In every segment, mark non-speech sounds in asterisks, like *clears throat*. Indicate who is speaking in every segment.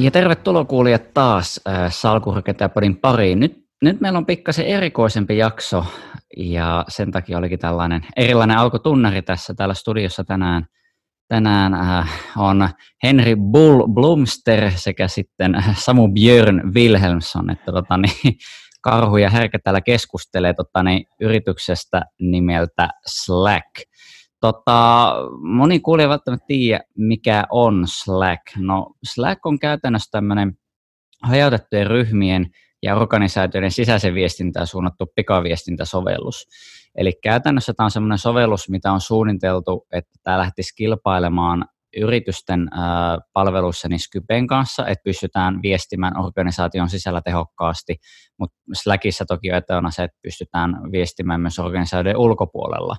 Speaker 1: Ja tervetuloa kuulijat taas äh, Salkurakentajapadin pariin. Nyt, nyt meillä on pikkasen erikoisempi jakso ja sen takia olikin tällainen erilainen alkutunnari tässä täällä studiossa tänään. Tänään äh, on Henry Bull Blumster sekä sitten Samu Björn Wilhelmsson, että tota, niin, *laughs* Karhu ja Härkä täällä keskustelee tota, niin, yrityksestä nimeltä Slack. Tota, moni kuulija välttämättä tiedä, mikä on Slack. No Slack on käytännössä tämmöinen hajautettujen ryhmien ja organisaatioiden sisäisen viestintään suunnattu pikaviestintäsovellus. Eli käytännössä tämä on semmoinen sovellus, mitä on suunniteltu, että tämä lähtisi kilpailemaan yritysten palveluissa niin Skypen kanssa, että pystytään viestimään organisaation sisällä tehokkaasti, mutta Slackissa toki etona se, että pystytään viestimään myös organisaatioiden ulkopuolella.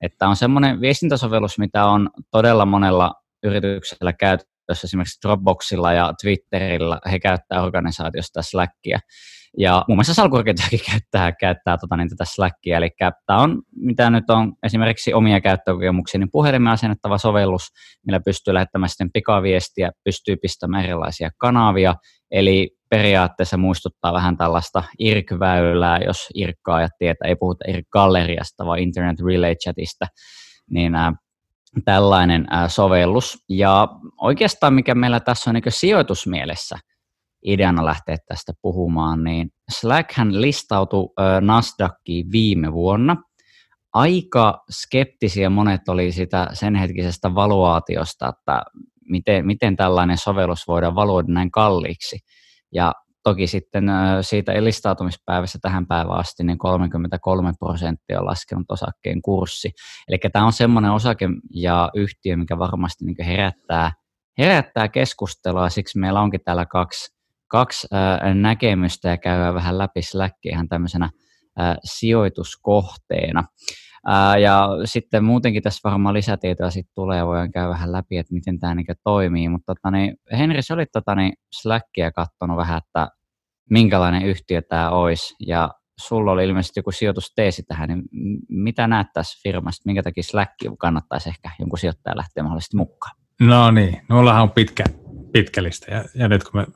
Speaker 1: Että on semmoinen viestintäsovellus, mitä on todella monella yrityksellä käytetty esimerkiksi Dropboxilla ja Twitterillä, he käyttää organisaatiosta Slackia. Ja muun muassa salkurakentajakin *laughs* käyttää, käyttää tota, niin tätä Slackia, eli tämä on, mitä nyt on esimerkiksi omia käyttökokemuksia, niin puhelimeen asennettava sovellus, millä pystyy lähettämään sitten pikaviestiä, pystyy pistämään erilaisia kanavia, eli periaatteessa muistuttaa vähän tällaista IRC-väylää, jos IRC-aajat tietää, ei puhuta IRC-galleriasta, vaan Internet Relay Chatista, niin tällainen sovellus. Ja oikeastaan mikä meillä tässä on niin sijoitusmielessä – ideana lähteä tästä puhumaan, niin Slackhän listautui Nasdaqkiin viime vuonna. Aika skeptisiä monet oli sitä sen hetkisestä valuaatiosta, että miten, miten tällainen sovellus voidaan valuoida näin kalliiksi. Ja toki sitten siitä listautumispäivässä tähän päivään asti niin 33 prosenttia on laskenut osakkeen kurssi. Eli tämä on semmoinen osake ja yhtiö, mikä varmasti niin herättää, herättää keskustelua, siksi meillä onkin täällä kaksi kaksi näkemystä ja käydään vähän läpi Slackia ihan tämmöisenä sijoituskohteena. Ja sitten muutenkin tässä varmaan lisätietoja sitten tulee voidaan käydä vähän läpi, että miten tämä niin toimii. Mutta tota, niin, Henri, sä olit tota, niin Slackia katsonut vähän, että minkälainen yhtiö tämä olisi. Ja sulla oli ilmeisesti joku sijoitusteesi tähän, niin mitä näet tässä firmasta, minkä takia Slack kannattaisi ehkä jonkun sijoittajan lähteä mahdollisesti mukaan?
Speaker 2: No niin, minullahan on pitkä, pitkä lista. Ja, ja nyt kun me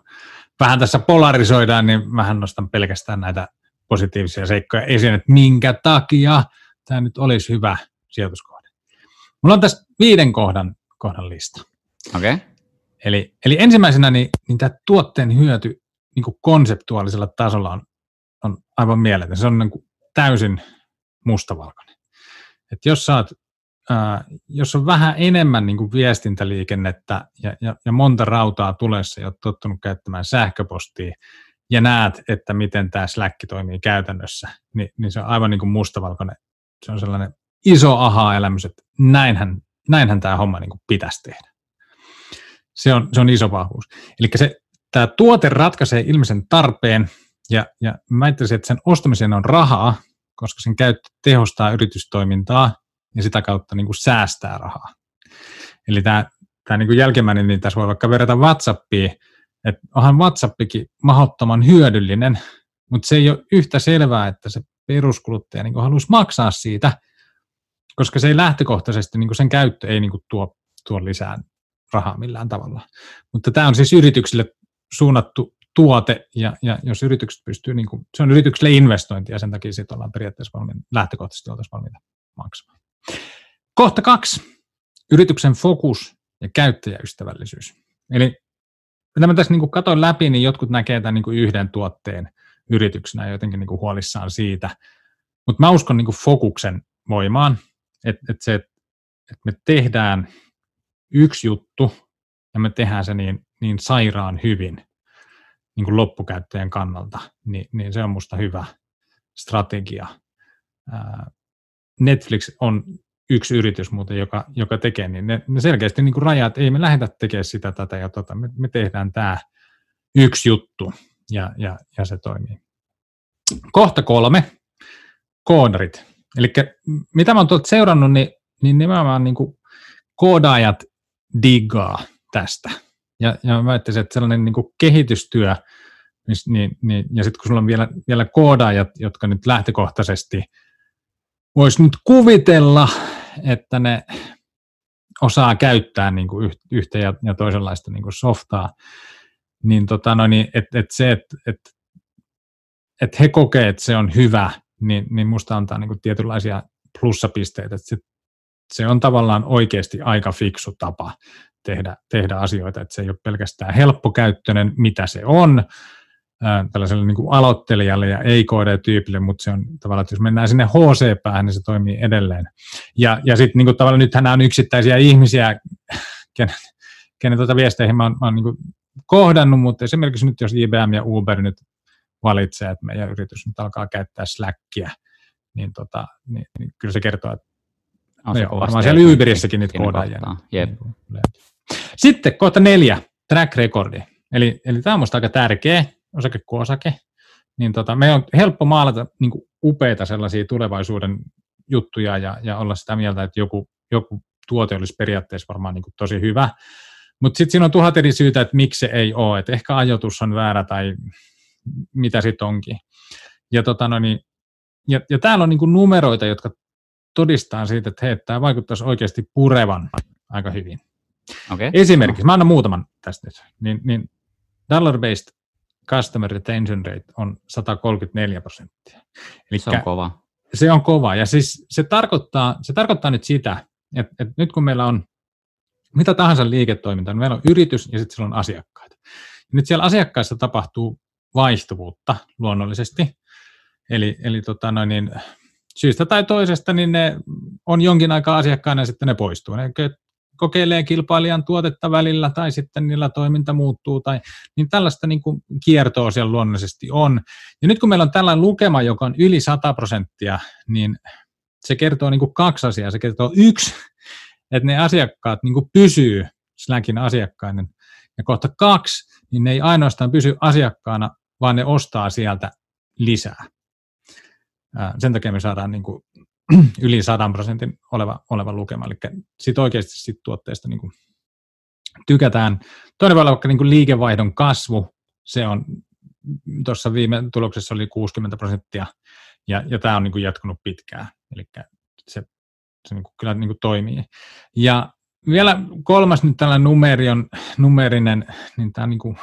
Speaker 2: vähän tässä polarisoidaan, niin vähän nostan pelkästään näitä positiivisia seikkoja esiin, että minkä takia tämä nyt olisi hyvä sijoituskohde. Mulla on tässä viiden kohdan, kohdan lista.
Speaker 1: Okay.
Speaker 2: Eli, eli ensimmäisenä niin, niin tämä tuotteen hyöty niin kuin konseptuaalisella tasolla on, on aivan mieletön. Se on niin kuin täysin mustavalkoinen. Et jos oot ää, jos on vähän enemmän niin kuin viestintäliikennettä ja, ja, ja monta rautaa tulessa ja olet tottunut käyttämään sähköpostia ja näet, että miten tämä Slack toimii käytännössä, niin, niin se on aivan niin kuin mustavalkoinen. Se on sellainen iso aha-elämys, että näinhän, näinhän tämä homma niin kuin pitäisi tehdä. Se on, se on iso vahvuus. Eli tämä tuote ratkaisee ilmeisen tarpeen, ja, ja mä ajattelisin, että sen ostamiseen on rahaa, koska sen käyttö tehostaa yritystoimintaa ja sitä kautta niin kuin säästää rahaa. Eli tämä, tämä niin kuin jälkimmäinen, niin tässä voi vaikka verrata WhatsAppiin, että onhan WhatsAppikin mahdottoman hyödyllinen, mutta se ei ole yhtä selvää, että se peruskuluttaja niin haluaisi maksaa siitä, koska se ei lähtökohtaisesti, niin sen käyttö ei niin tuo, tuo lisää rahaa millään tavalla. Mutta tämä on siis yrityksille suunnattu tuote, ja, ja jos yritykset pystyy, niin kuin, se on yritykselle investointi, ja sen takia siitä ollaan periaatteessa valmiita, lähtökohtaisesti oltaisiin valmiita maksamaan. Kohta kaksi. Yrityksen fokus ja käyttäjäystävällisyys. Eli mitä mä tässä niin katsoin läpi, niin jotkut näkee tämän niin yhden tuotteen yrityksenä ja jotenkin niin huolissaan siitä. Mutta mä uskon niin fokuksen voimaan, että, että se, että me tehdään yksi juttu ja me tehdään se niin, niin sairaan hyvin niin kuin loppukäyttäjän kannalta, niin, niin se on musta hyvä strategia. Netflix on yksi yritys muuten, joka, joka tekee, niin ne, ne selkeästi niin rajaa, että ei me lähdetä tekemään sitä, tätä ja tota, me, me tehdään tämä yksi juttu ja, ja, ja se toimii. Kohta kolme, koodarit. Eli mitä mä oon tuolta seurannut, niin, niin nimenomaan niin kuin koodaajat diggaa tästä. Ja, ja mä ajattelin, että sellainen niin kuin kehitystyö, niin, niin, ja sitten kun sulla on vielä, vielä koodaajat, jotka nyt lähtökohtaisesti – voisi nyt kuvitella, että ne osaa käyttää niin kuin yhtä ja, ja toisenlaista niin kuin softaa, niin, tota, no, niin että et se, että et, et he kokee, että se on hyvä, niin, niin musta antaa niin kuin tietynlaisia plussapisteitä. Että se, se on tavallaan oikeasti aika fiksu tapa tehdä, tehdä asioita, että se ei ole pelkästään helppokäyttöinen, mitä se on, tällaiselle niin kuin aloittelijalle ja ei-KD-tyypille, mutta se on tavallaan, että jos mennään sinne HC-päähän, niin se toimii edelleen. Ja, ja sitten niin tavallaan nythän nämä on yksittäisiä ihmisiä, *laughs* kenen, kenen tuota viesteihin mä oon, mä oon niin kohdannut, mutta esimerkiksi nyt jos IBM ja Uber nyt valitsee, että meidän yritys nyt alkaa käyttää Slackia, niin, tota, niin, niin kyllä se kertoo, että on se no varmaan siellä Uberissäkin niitä koodaajia. Sitten kohta neljä, track recordi. Eli, eli tämä on minusta aika tärkeä, osake kuin osake. Niin tota, me on helppo maalata niin upeita sellaisia tulevaisuuden juttuja ja, ja olla sitä mieltä, että joku, joku tuote olisi periaatteessa varmaan niin tosi hyvä. Mutta sitten siinä on tuhat eri syytä, että miksi se ei ole. Et ehkä ajoitus on väärä tai mitä sitten onkin. Ja, tota no niin, ja, ja täällä on niin numeroita, jotka todistaa siitä, että hei, tämä vaikuttaisi oikeasti purevan aika hyvin.
Speaker 1: Okay.
Speaker 2: Esimerkiksi, mä annan muutaman tästä nyt, niin, niin dollar-based customer retention rate on 134 prosenttia.
Speaker 1: Se on kova.
Speaker 2: Se on kova, ja siis se tarkoittaa, se tarkoittaa nyt sitä, että, että nyt kun meillä on mitä tahansa liiketoimintaa, niin meillä on yritys ja sitten siellä on asiakkaita. Ja nyt siellä asiakkaissa tapahtuu vaihtuvuutta luonnollisesti, eli, eli tota noin, niin, syystä tai toisesta niin ne on jonkin aikaa asiakkaana ja sitten ne poistuu. Ne kokeilee kilpailijan tuotetta välillä tai sitten niillä toiminta muuttuu. Tai, niin tällaista niin kuin kiertoa siellä luonnollisesti on. Ja nyt kun meillä on tällainen lukema, joka on yli 100 prosenttia, niin se kertoo niin kuin kaksi asiaa. Se kertoo yksi, että ne asiakkaat niin pysyy Slackin asiakkainen. Ja kohta kaksi, niin ne ei ainoastaan pysy asiakkaana, vaan ne ostaa sieltä lisää. Sen takia me saadaan niin kuin *clears throat* yli 100 prosentin oleva, oleva lukema. Eli sitten oikeasti sit tuotteesta niin kuin tykätään. Toinen voi olla vaikka niin kuin liikevaihdon kasvu. Se on tuossa viime tuloksessa oli 60 prosenttia, ja, ja tämä on niin kuin jatkunut pitkään. Eli se, niin kuin kyllä niin kuin toimii. Ja vielä kolmas nyt tällainen numerion, numerinen, niin tämä niin kuin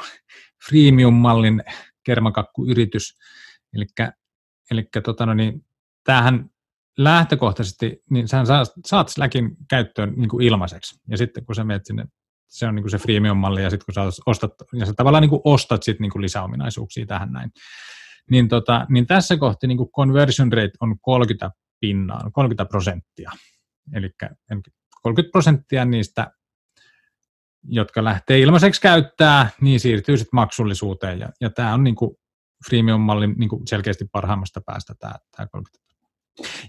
Speaker 2: freemium-mallin kermakakkuyritys. Eli, tota, no niin, tämähän lähtökohtaisesti, niin sä saat Slackin käyttöön niin kuin ilmaiseksi. Ja sitten kun sä menet sinne, se on niin kuin se freemium-malli, ja sitten kun sä ostat, ja sä tavallaan niin kuin ostat sit niin kuin lisäominaisuuksia tähän näin. Niin, tota, niin tässä kohti niin kuin conversion rate on 30 pinnaa, 30 prosenttia. Eli 30 prosenttia niistä, jotka lähtee ilmaiseksi käyttää, niin siirtyy sitten maksullisuuteen. Ja, ja tämä on niin kuin freemium-mallin niin kuin selkeästi parhaimmasta päästä tämä, tämä 30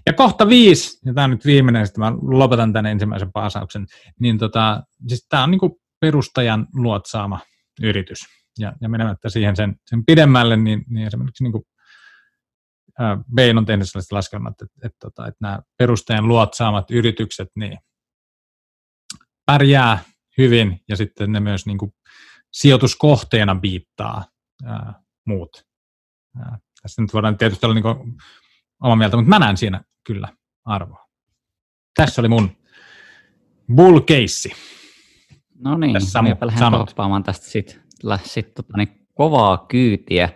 Speaker 2: ja kohta viisi, ja tämä on nyt viimeinen, sitten mä lopetan tämän ensimmäisen paasauksen, niin tota, siis tämä on niin perustajan luotsaama yritys. Ja, ja menemättä siihen sen, sen pidemmälle, niin, niin esimerkiksi niin kuin, ää, Bain on tehnyt sellaiset laskelmat, että, että, että, tota, että nämä perustajan luotsaamat yritykset niin pärjää hyvin, ja sitten ne myös niin kuin, sijoituskohteena biittaa ää, muut. Ää, tässä nyt voidaan tietysti olla niin kuin, oma mieltä, mutta mä näen siinä kyllä arvoa. Tässä oli mun bull case.
Speaker 1: No niin, minä lähden koppaamaan tästä sitten sit, tota, niin, kovaa kyytiä.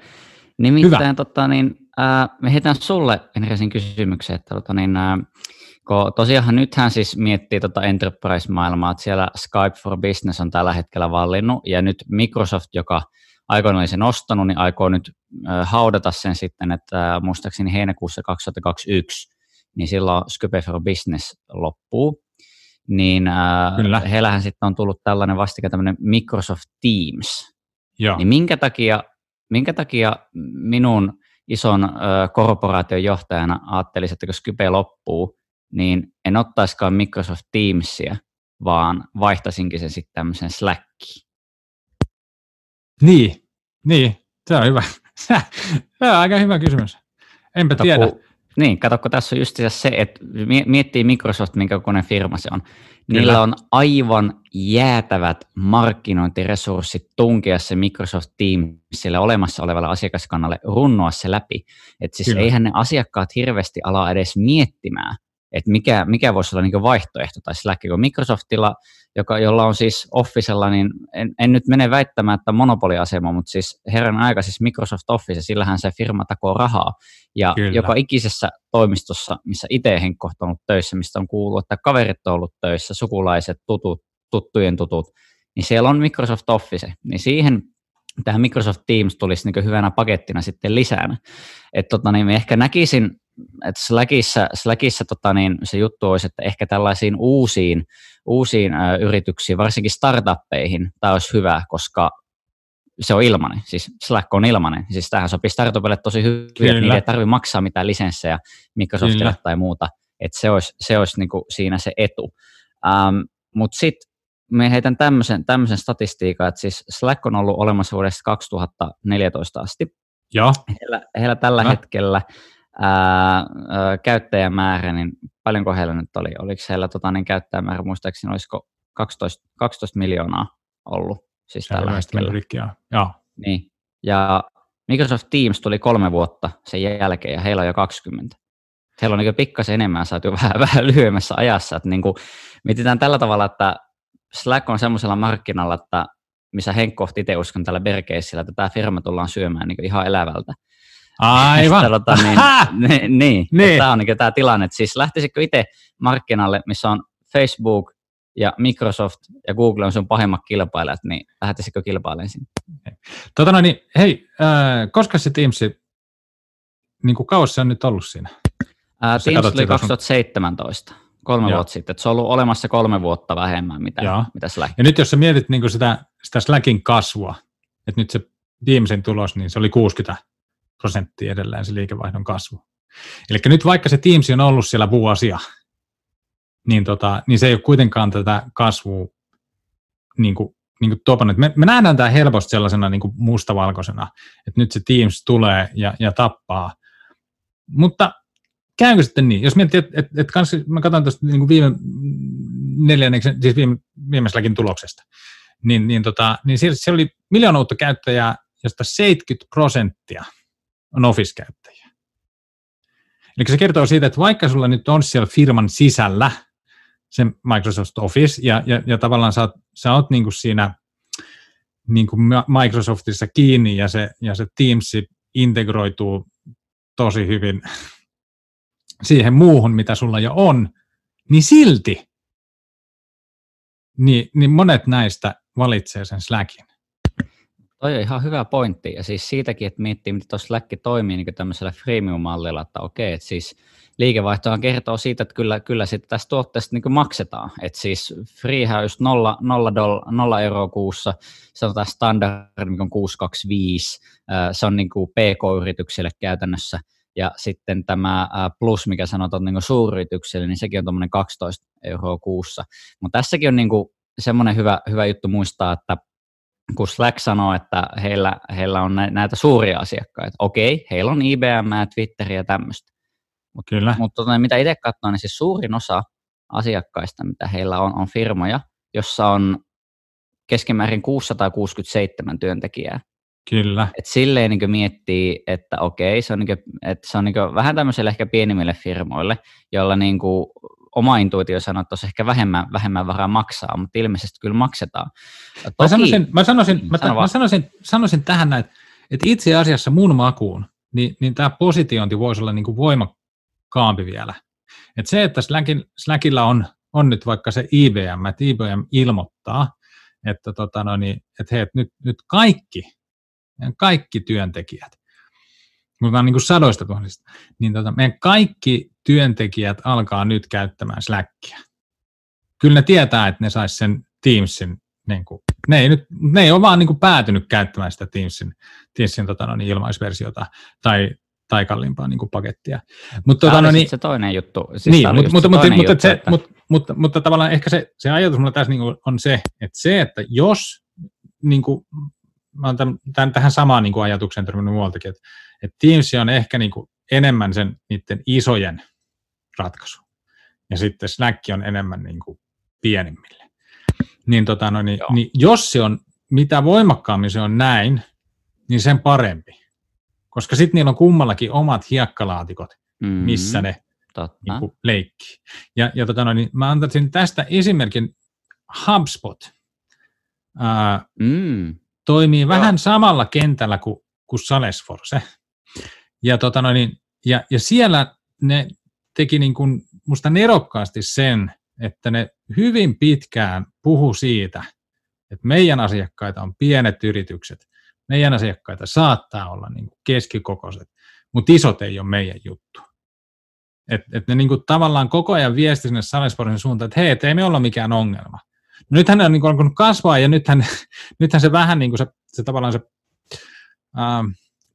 Speaker 1: Nimittäin tota, niin, ää, me heitän sulle Enrisin kysymyksen, että tota, niin, ää, kun tosiaan nythän siis miettii tota enterprise-maailmaa, että siellä Skype for Business on tällä hetkellä vallinnut, ja nyt Microsoft, joka aikoina oli sen ostanut, niin aikoo nyt haudata sen sitten, että muistaakseni heinäkuussa 2021, niin silloin Skype for Business loppuu. Niin Kyllä. heillähän sitten on tullut tällainen vastikään tämmöinen Microsoft Teams. Joo. Niin minkä takia, minkä takia minun ison korporaation johtajana ajattelisin, että kun Skype loppuu, niin en ottaisikaan Microsoft Teamsia, vaan vaihtaisinkin sen sitten tämmöisen Slackiin.
Speaker 2: Niin, niin, se on hyvä. *laughs* se on aika hyvä kysymys. Enpä kato, tiedä. Kun,
Speaker 1: niin, katsokko tässä on just se, että miettii Microsoft, minkä kokoinen firma se on. Niillä Kyllä. on aivan jäätävät markkinointiresurssit tunkea se Microsoft Teams sille olemassa olevalle asiakaskannalle, runnoa se läpi. Että siis Kyllä. eihän ne asiakkaat hirveästi ala edes miettimään, että mikä, mikä voisi olla niin vaihtoehto tai Slack, kun Microsoftilla, joka, jolla on siis Officella, niin en, en nyt mene väittämään, että monopoliasema, mutta siis herran aika siis Microsoft Office, sillähän se firma takoo rahaa, ja Kyllä. joka ikisessä toimistossa, missä itse henkkohtanut töissä, mistä on kuullut, että kaverit on ollut töissä, sukulaiset, tutut, tuttujen tutut, niin siellä on Microsoft Office, niin siihen tähän Microsoft Teams tulisi niin hyvänä pakettina sitten lisää. Että tota, niin ehkä näkisin, että Slackissa, Slackissa tota, niin se juttu olisi, että ehkä tällaisiin uusiin, uusiin ä, yrityksiin, varsinkin startuppeihin, tämä olisi hyvä, koska se on ilmainen, siis Slack on ilmainen, siis tähän sopii startupille tosi hyvin, Kyllä. että niille ei tarvitse maksaa mitään lisenssejä Microsoftille Kyllä. tai muuta, että se olisi, se olisi niin kuin siinä se etu. Ähm, Mutta sitten me heitän tämmöisen, tämmöisen statistiikan, että siis Slack on ollut olemassa vuodesta 2014 asti.
Speaker 2: Joo.
Speaker 1: Heillä, heillä tällä no. hetkellä ää, ää, käyttäjämäärä, niin paljonko heillä nyt oli? Oliko heillä tota, niin käyttäjämäärä, muistaakseni olisiko 12, 12 miljoonaa ollut siis Se tällä hetkellä.
Speaker 2: Joo.
Speaker 1: Niin. Ja Microsoft Teams tuli kolme vuotta sen jälkeen ja heillä on jo 20. Heillä on niin pikkasen enemmän saatu *laughs* vähän, vähän lyhyemmässä ajassa. Että niin kuin, mietitään tällä tavalla, että Slack on semmoisella markkinalla, että missä Henkko itse uskon tällä Berkeissillä, että tämä firma tullaan syömään niin ihan elävältä.
Speaker 2: Aivan.
Speaker 1: tota, niin, niin, niin, niin. Tämä on niin tämä tilanne. Siis lähtisikö itse markkinalle, missä on Facebook ja Microsoft ja Google on sun pahimmat kilpailijat, niin lähtisikö kilpailemaan sinne?
Speaker 2: Tota no niin, hei, äh, koska se Teams, niin kuin kauas se on nyt ollut siinä?
Speaker 1: Äh, Teams oli 2017. Kolme Joo. vuotta sitten. Että se on ollut olemassa kolme vuotta vähemmän, mitä, Joo. mitä Slack.
Speaker 2: Ja nyt jos sä mietit niin sitä, sitä Slackin kasvua, että nyt se viimeisen tulos, niin se oli 60 prosenttia edelleen se liikevaihdon kasvu. Eli nyt vaikka se Teams on ollut siellä vuosia, niin, tota, niin se ei ole kuitenkaan tätä kasvua niin kuin, niin kuin. Me, me nähdään tämä helposti sellaisena niin kuin mustavalkoisena, että nyt se Teams tulee ja, ja tappaa. Mutta käykö sitten niin? Jos miettii, että et, et kans, mä katson tuosta niin viime neljänneksen, siis viime, viimeiselläkin tuloksesta, niin, niin, tota, niin siellä, siellä oli miljoona uutta käyttäjää, josta 70 prosenttia on Office-käyttäjiä. Eli se kertoo siitä, että vaikka sulla nyt on siellä firman sisällä se Microsoft Office, ja, ja, ja tavallaan sä oot, sä oot niin kuin siinä niin kuin Microsoftissa kiinni, ja se, ja se Teams integroituu tosi hyvin *laughs* siihen muuhun, mitä sulla jo on, niin silti niin, niin monet näistä valitsee sen Slackin.
Speaker 1: Toi on ihan hyvä pointti. Ja siis siitäkin, että miettii, miten tuossa Slack toimii niin tämmöisellä freemium-mallilla, että okei, että siis liikevaihtohan kertoo siitä, että kyllä, kyllä sitten tästä tuotteesta niin maksetaan. Että siis freehän on just 0, 0, doll, 0 euroa kuussa, sanotaan standard, mikä on 625, se on niin kuin PK-yrityksille käytännössä ja sitten tämä plus, mikä sanotaan niin suuryritykselle, niin sekin on tuommoinen 12 euroa kuussa. Mutta tässäkin on niin semmoinen hyvä, hyvä juttu muistaa, että kun Slack sanoo, että heillä, heillä on näitä suuria asiakkaita, okei, heillä on IBM, Twitteriä ja tämmöistä. Mutta Kyllä. Mutta tota, mitä itse katsoin, niin siis suurin osa asiakkaista, mitä heillä on, on firmoja, jossa on keskimäärin 667 työntekijää.
Speaker 2: Kyllä.
Speaker 1: Et silleen niin miettii, että okei, se on, niin kuin, että se on niin vähän tämmöiselle ehkä pienimmille firmoille, joilla niin kuin oma intuitio sanoo, että olisi ehkä vähemmän, vähemmän varaa maksaa, mutta ilmeisesti kyllä maksetaan.
Speaker 2: Toki, mä sanoisin, mä sanoisin, mm, mä, sano mä sanoisin, sanoisin tähän näin, että itse asiassa mun makuun, niin, niin tämä positiointi voisi olla niin kuin voimakkaampi vielä. Et se, että Slackin, Slackilla on, on nyt vaikka se IBM, että IBM ilmoittaa, että, tota no niin, että hei, nyt, nyt kaikki kaikki työntekijät, puhutaan niin kuin sadoista tuhansista, niin tota, meidän kaikki työntekijät alkaa nyt käyttämään Slackia. Kyllä ne tietää, että ne saisi sen Teamsin, niin kuin, ne, ei nyt, ne ei ole vaan niin kuin päätynyt käyttämään sitä Teamsin, Teamsin tota, no, niin ilmaisversiota tai, tai kalliimpaa niin kuin pakettia.
Speaker 1: Mutta tota, no, niin, se toinen juttu. Siis
Speaker 2: niin, mutta, mutta, mutta, mutta, se, että... mutta, mutta, mutta tavallaan ehkä se, se ajatus mulla tässä niin kuin on se, että se, että jos niin kuin mä oon tämän, tämän, tähän samaan niin kuin ajatukseen törmännyt muualtakin, että, että Teams on ehkä niin kuin enemmän sen niiden isojen ratkaisu. Ja sitten Slack on enemmän niin kuin pienimmille. Niin, tota, no, niin, niin jos se on, mitä voimakkaammin se on näin, niin sen parempi. Koska sitten niillä on kummallakin omat hiekkalaatikot, mm-hmm. missä ne
Speaker 1: Totta.
Speaker 2: niin leikki. Ja, ja tota, no, niin mä antaisin tästä esimerkin HubSpot. Ää,
Speaker 1: Mm.
Speaker 2: toimii vähän samalla kentällä kuin, kuin Salesforce. Ja, tota, no, niin, ja, ja siellä ne teki niin kuin musta nerokkaasti sen, että ne hyvin pitkään puhu siitä, että meidän asiakkaita on pienet yritykset, meidän asiakkaita saattaa olla niin kuin keskikokoiset, mutta isot ei ole meidän juttu. Että et ne niin kuin tavallaan koko ajan viesti sinne Salesforcen suuntaan, että hei, et ei me olla mikään ongelma. No nythän ne on niin kuin kasvaa ja nythän, *laughs* nythän se vähän niin kuin se, se tavallaan se ähm,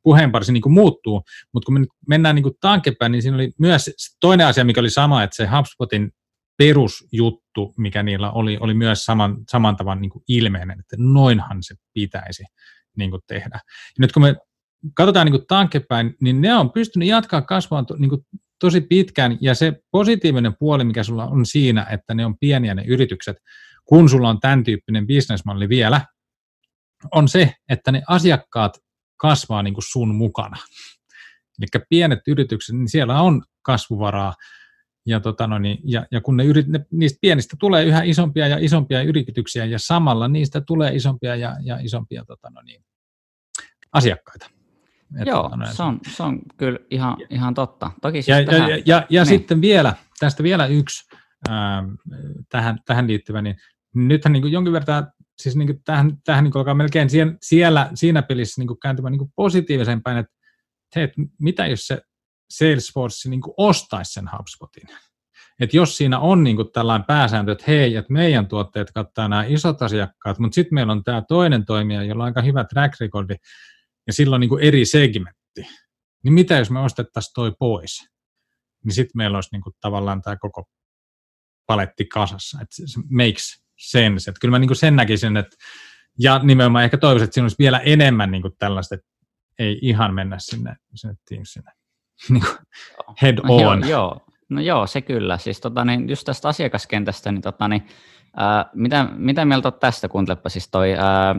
Speaker 2: puheenparsi niin kuin muuttuu, mutta kun me nyt mennään niin kuin taaksepäin, niin siinä oli myös toinen asia, mikä oli sama, että se HubSpotin perusjuttu, mikä niillä oli, oli myös saman, saman tavan niin ilmeinen, että noinhan se pitäisi niin kuin tehdä. Ja nyt kun me katsotaan niin kuin taaksepäin, niin ne on pystynyt jatkaa kasvaa niin tosi pitkään, ja se positiivinen puoli, mikä sulla on siinä, että ne on pieniä ne yritykset, kun sulla on tämän tyyppinen bisnesmalli vielä, on se, että ne asiakkaat kasvaa niin kuin sun mukana. Eli pienet yritykset, niin siellä on kasvuvaraa, ja, tota no niin, ja, ja kun ne, yrit, ne niistä pienistä tulee yhä isompia ja isompia yrityksiä, ja samalla niistä tulee isompia ja, ja isompia tota no niin, asiakkaita.
Speaker 1: Et Joo, tota, se on, se on kyllä ihan, ihan totta. Toki siis
Speaker 2: ja,
Speaker 1: tähän,
Speaker 2: ja, ja, ja
Speaker 1: niin.
Speaker 2: sitten vielä, tästä vielä yksi ää, tähän, tähän liittyvä, niin nythän niin jonkin verran, siis niin kuin tähän, tähän niin kuin alkaa melkein siellä, siellä siinä pelissä niin kuin kääntymään niin kuin positiivisen päin, että hei, että mitä jos se Salesforce niin kuin ostaisi sen HubSpotin? Että jos siinä on niin kuin tällainen pääsääntö, että hei, että meidän tuotteet kattaa nämä isot asiakkaat, mutta sitten meillä on tämä toinen toimija, jolla on aika hyvä track recordi, ja silloin niin kuin eri segmentti, niin mitä jos me ostettaisiin toi pois? Niin sitten meillä olisi niin kuin tavallaan tämä koko paletti kasassa, että se makes sense. Että kyllä mä niin kuin sen näkisin, että ja nimenomaan ehkä toivoisin, että siinä olisi vielä enemmän niin kuin tällaista, että ei ihan mennä sinne, sinne Teamsille *laughs* niin kuin head
Speaker 1: no, joo,
Speaker 2: on.
Speaker 1: joo, no joo, se kyllä. Siis tota, niin just tästä asiakaskentästä, niin, tota, niin ää, mitä, mitä mieltä olet tästä? Kuuntelepa siis toi ää, ää,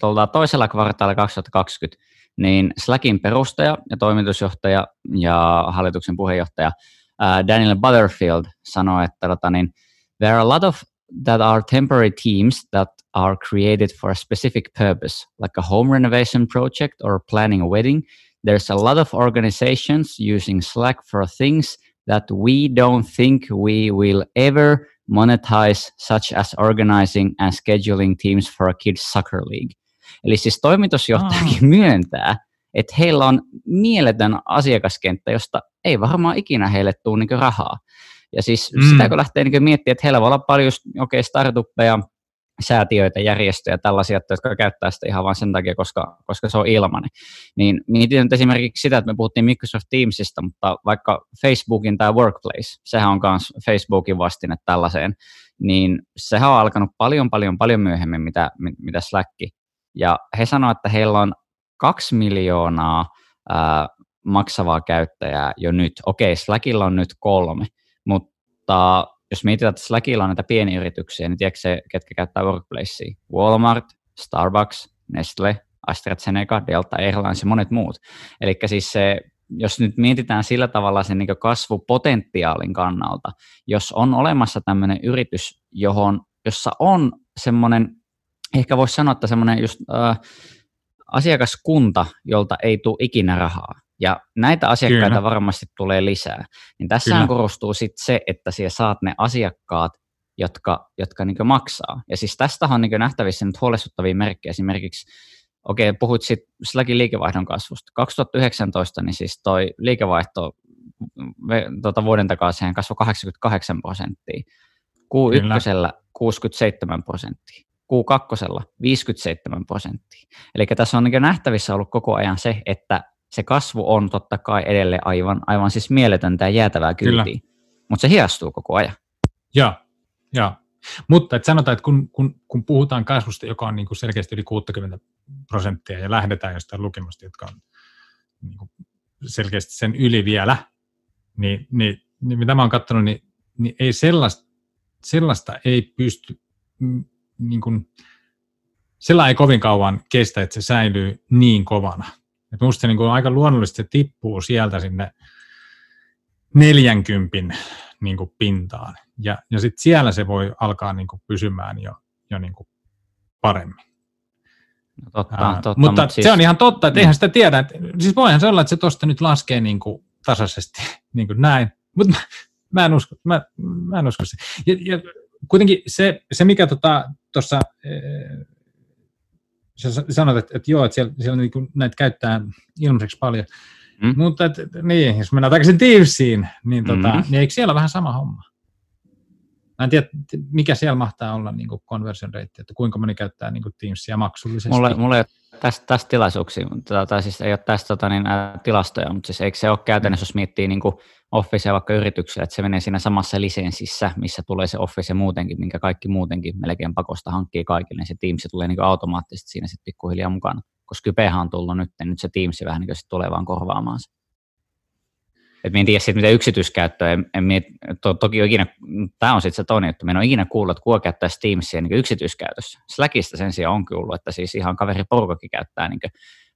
Speaker 1: tuolta toisella kvartaalilla 2020, niin Slackin perustaja ja toimitusjohtaja ja hallituksen puheenjohtaja ää, Daniel Butterfield sanoi, että tota, niin, there are a lot of that are temporary teams that are created for a specific purpose, like a home renovation project or planning a wedding. There's a lot of organizations using Slack for things that we don't think we will ever monetize, such as organizing and scheduling teams for a kids soccer league. Eli siis toimitusjohtajakin *laughs* myöntää, että heillä on mieletön asiakaskenttä, josta ei varmaan ikinä heille tule niin rahaa. Ja siis
Speaker 2: Mm.
Speaker 1: sitä kun lähtee niin miettimään, että heillä voi olla paljon just, okay, startuppeja, säätiöitä, järjestöjä, tällaisia, jotka käyttää sitä ihan vain sen takia, koska, koska se on ilmainen. Niin mietin nyt esimerkiksi sitä, että me puhuttiin Microsoft Teamsista, mutta vaikka Facebookin tai Workplace, sehän on myös Facebookin vastine tällaiseen, niin sehän on alkanut paljon, paljon, paljon myöhemmin, mitä, mi- mitä Slack. Ja he sanoivat, että heillä on kaksi miljoonaa ää, maksavaa käyttäjää jo nyt. Okei, Slackilla on nyt kolme, mutta jos mietitään, että Slackilla on näitä pieniä yrityksiä, niin tiedätkö se, ketkä käyttää Workplacea? Walmart, Starbucks, Nestle, AstraZeneca, Delta Airlines ja monet muut. Eli siis se, jos nyt mietitään sillä tavalla sen niin kasvupotentiaalin kannalta, jos on olemassa tämmöinen yritys, johon, jossa on semmoinen, ehkä voisi sanoa, että semmoinen just äh, asiakaskunta, jolta ei tule ikinä rahaa, ja näitä asiakkaita
Speaker 2: Kyllä.
Speaker 1: Varmasti tulee lisää, niin tässähän
Speaker 2: Kyllä.
Speaker 1: korostuu sit se, että siellä saat ne asiakkaat, jotka, jotka niin maksaa. Ja siis tästä on niin nähtävissä nyt huolestuttavia merkkejä. Esimerkiksi, okei, okay, puhuit sitten Slackin liikevaihdon kasvusta. 2019 niin siis toi liikevaihto tota vuoden takaisin kasvoi 88 prosenttia.
Speaker 2: Kyllä.
Speaker 1: Q1 67 prosenttia. Q2 57 prosenttia. Eli tässä on niin nähtävissä ollut koko ajan se, että se kasvu on totta kai edelleen aivan, aivan siis mieletöntä ja jäätävää
Speaker 2: Kyllä.
Speaker 1: kyytiä. Mutta se hiastuu koko ajan.
Speaker 2: Joo, joo. Mutta et sanotaan, että kun, kun, kun puhutaan kasvusta, joka on niin kuin selkeästi yli 60 prosenttia ja lähdetään jostain lukemasta, jotka on niin kuin selkeästi sen yli vielä, niin, niin, niin mitä mä oon katsonut, niin, niin ei sellaista, sellaista ei pysty, mm, niin kuin, sellainen ei kovin kauan kestä, että se säilyy niin kovana. Et musta se niin kuin aika luonnollisesti se tippuu sieltä sinne 40 niin kuin pintaan. Ja, ja sitten siellä se voi alkaa niin kuin pysymään jo, jo niin kuin paremmin.
Speaker 1: No totta, Ää, totta,
Speaker 2: mutta, mutta siis... se on ihan totta, että mm. eihän sitä tiedä. Että, siis voihan se olla, että se tuosta nyt laskee niin kuin tasaisesti *laughs* niin kuin näin, mutta mä, mä, en usko, mä, mä en usko se. Ja, ja kuitenkin se, se mikä tuossa, tota, sä sanoit, että, että joo, että siellä, siellä niin kuin näitä käyttää ilmaiseksi paljon, mm. mutta että, niin, jos mennään takaisin Teamsiin, niin, tota, mm. niin eikö siellä vähän sama homma? Mä en tiedä, mikä siellä mahtaa olla niin conversion rate, että kuinka moni käyttää niin Teamsia maksullisesti.
Speaker 1: Mulle, mulle ei ole tästä, tästä tilaisuuksia, tai siis ei ole tästä tota, niin, tilastoja, mutta siis eikö se ole käytännössä, jos miettii niin kuin vaikka yrityksellä, että se menee siinä samassa lisenssissä, missä tulee se Office muutenkin, minkä kaikki muutenkin melkein pakosta hankkii kaikille, niin se Teams tulee niin automaattisesti siinä sitten pikkuhiljaa mukana. Koska Kypehän on tullut nyt, niin nyt se Teams vähän niin tulee vaan korvaamaan se. Et en tiedä mitä yksityiskäyttöä, en, en miet, to, toki on ikinä, tämä on sitten se toinen juttu, minä olen ikinä kuullut, että kuka käyttää Teamsia niin yksityiskäytössä. Slackista sen sijaan on kuullut, että siis ihan kaveri porukakin käyttää niin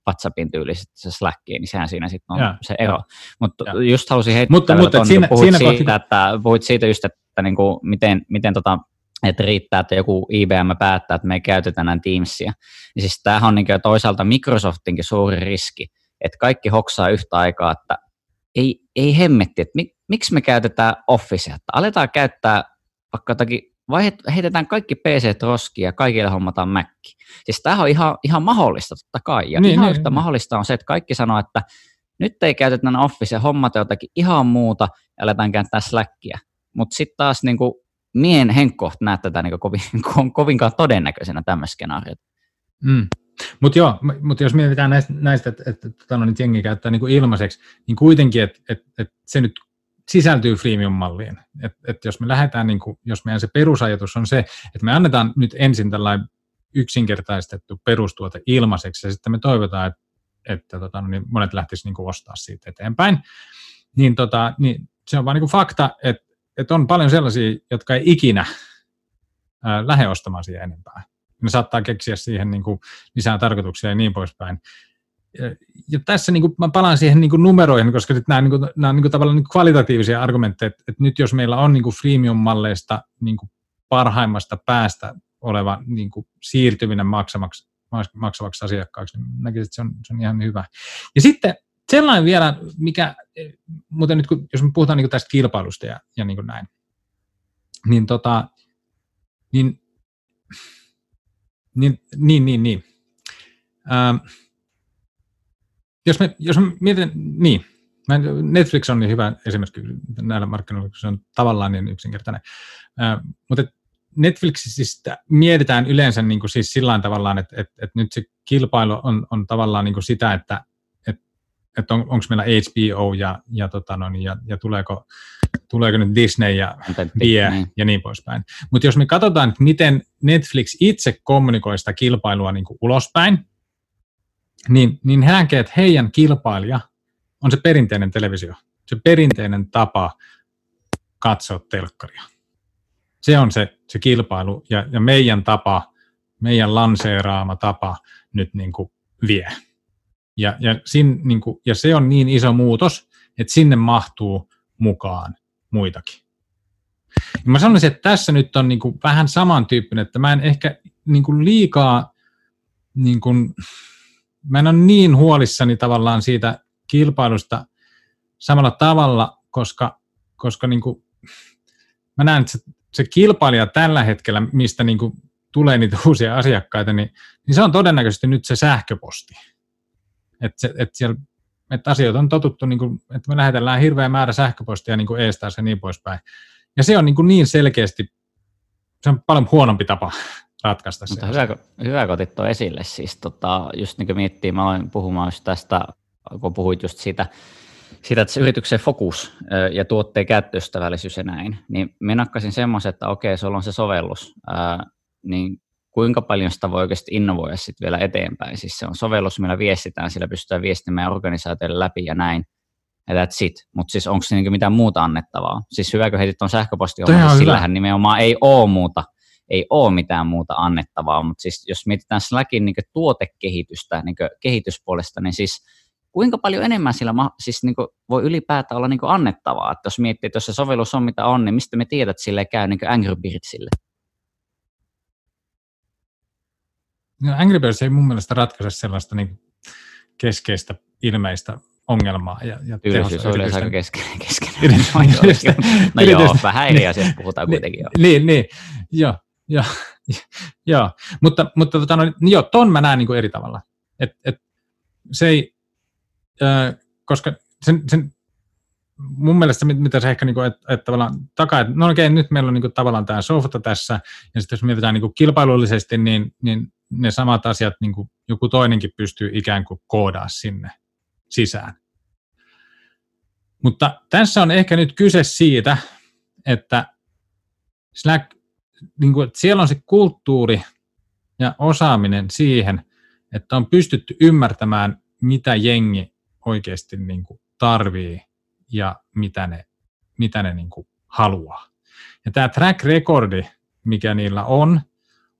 Speaker 1: WhatsAppin tyylisesti se Slackia, niin sehän siinä sitten on ja, se ero. Mutta just halusin heittää, mutta, mutta ton, siinä, puhuit, siinä siitä, kohti... että, puhuit siitä just, että niin kuin, miten, miten tota, että riittää, että joku IBM päättää, että me ei käytetä näin Teamsia. Niin siis tämähän on niin toisaalta Microsoftinkin suuri riski, että kaikki hoksaa yhtä aikaa, että ei, ei hemmetti, että mik, miksi me käytetään Officea, että aletaan käyttää vaikka jotakin, vai heitetään kaikki PC roskiin ja kaikille hommataan Mac. Siis tämä on ihan, ihan mahdollista totta kai, ja niin, ihan niin, yhtä niin. mahdollista on se, että kaikki sanoo, että nyt ei käytetä Officea, hommata jotakin ihan muuta ja aletaan käyttää Slackia. Mutta sitten taas niin kuin, mien henkkoht näet tätä niin kovin, *laughs* kovinkaan todennäköisenä tämmöistä skenaariota.
Speaker 2: Mm. Mutta joo, mutta jos mietitään näistä, näistä että, että, että, että jengi käyttää niin kuin ilmaiseksi, niin kuitenkin, että, että, että se nyt sisältyy freemium-malliin. Että, että jos me lähdetään, niin kuin, jos meidän se perusajatus on se, että me annetaan nyt ensin tällainen yksinkertaistettu perustuote ilmaiseksi, ja sitten me toivotaan, että, että tota, no niin monet lähtisivät niin ostaa siitä eteenpäin, niin, tota, niin se on vain niin fakta, että, että on paljon sellaisia, jotka ei ikinä ää, lähde ostamaan siihen enempää ne saattaa keksiä siihen niin kuin lisää tarkoituksia ja niin poispäin. Ja, ja tässä niin kuin, mä palaan siihen niin kuin numeroihin, koska sit nämä, niin kuin, nämä on niin kuin, tavallaan niin kuin kvalitatiivisia argumentteja, että, että nyt jos meillä on niin kuin freemium-malleista niin kuin parhaimmasta päästä oleva niin kuin siirtyminen maksamaksi, maksavaksi asiakkaaksi, niin näkisin, että se on, se on ihan hyvä. Ja sitten sellainen vielä, mikä, muuten nyt kun, jos me puhutaan niin tästä kilpailusta ja, ja niin kuin näin, niin, tota, niin niin, niin, niin. niin. Ähm, jos, me, jos me mietin, niin, Netflix on niin hyvä esimerkki näillä markkinoilla, kun se on tavallaan niin yksinkertainen. Äh, mutta Netflixistä mietitään yleensä niin kuin siis sillä tavallaan, että, että, että nyt se kilpailu on, on tavallaan niin kuin sitä, että, että, että on, onko meillä HBO ja, ja, tota no, niin, ja, ja tuleeko tuleeko nyt Disney ja Vie niin. ja niin poispäin. Mutta jos me katsotaan, että miten Netflix itse kommunikoi sitä kilpailua niin kuin ulospäin, niin, niin he näkee, että heidän kilpailija on se perinteinen televisio, se perinteinen tapa katsoa telkkaria. Se on se, se kilpailu ja, ja meidän tapa, meidän lanseeraama tapa nyt niin kuin vie. Ja, ja, sin, niin kuin, ja se on niin iso muutos, että sinne mahtuu mukaan muitakin. Ja mä sanoisin, että tässä nyt on niin kuin vähän samantyyppinen, että mä en ehkä niin kuin liikaa, niin kuin, mä en ole niin huolissani tavallaan siitä kilpailusta samalla tavalla, koska, koska niin kuin, mä näen, että se, se kilpailija tällä hetkellä, mistä niin kuin tulee niitä uusia asiakkaita, niin, niin se on todennäköisesti nyt se sähköposti. Että, että siellä että asioita on totuttu, niin kuin, että me lähetellään hirveä määrä sähköpostia niin kuin eestaas ja niin poispäin. Ja se on niin, kuin niin selkeästi, se on paljon huonompi tapa ratkaista
Speaker 1: Mutta se. Hyvä, hyvä kun otit esille. Siis tota, just niin kuin miettii, mä aloin puhumaan just tästä, kun puhuit just siitä, siitä, että se yrityksen fokus ja tuotteen käyttöystävällisyys ja näin, niin minä nakkasin semmoisen, että okei, sulla on se sovellus, niin kuinka paljon sitä voi oikeasti innovoida sitten vielä eteenpäin. Siis se on sovellus, millä viestitään, sillä pystytään viestimään organisaatioille läpi ja näin. Ja that's it. Mutta siis onko se niinku mitään muuta annettavaa? Siis hyväkö heitit on sähköposti, siis sillähän nimenomaan ei ole muuta, ei ole mitään muuta annettavaa, mutta siis jos mietitään Slackin niin tuotekehitystä niin kehityspuolesta, niin siis kuinka paljon enemmän sillä siis niin voi ylipäätään olla niin annettavaa, että jos miettii, että jos se sovellus on mitä on, niin mistä me tiedät, että sille käy niin Angry Birdsille?
Speaker 2: No, Angry Birds ei mun mielestä ratkaise sellaista niin keskeistä ilmeistä ongelmaa. Ja, ja
Speaker 1: Tyyllisyys on yleensä aika keskeinen. keskeinen. *laughs* *laughs* no joo, vähän eri asiasta puhutaan kuitenkin. Jo.
Speaker 2: Niin, niin, joo, joo, *laughs* joo. Mutta, mutta tota, no, niin joo, ton mä näen niin kuin eri tavalla. Et, et, se ei, äh, koska sen, sen, mun mielestä mitä se ehkä niin kuin, että, että tavallaan takaa, että no okei, nyt meillä on niin kuin, tavallaan tämä softa tässä, ja sitten jos mietitään niin kuin kilpailullisesti, niin, niin ne samat asiat niin kuin joku toinenkin pystyy ikään kuin koodaa sinne sisään. Mutta tässä on ehkä nyt kyse siitä, että Slack, niin kuin, että siellä on se kulttuuri ja osaaminen siihen, että on pystytty ymmärtämään, mitä jengi oikeasti niin kuin tarvii ja mitä ne, mitä ne niin kuin haluaa. Ja tämä track recordi, mikä niillä on,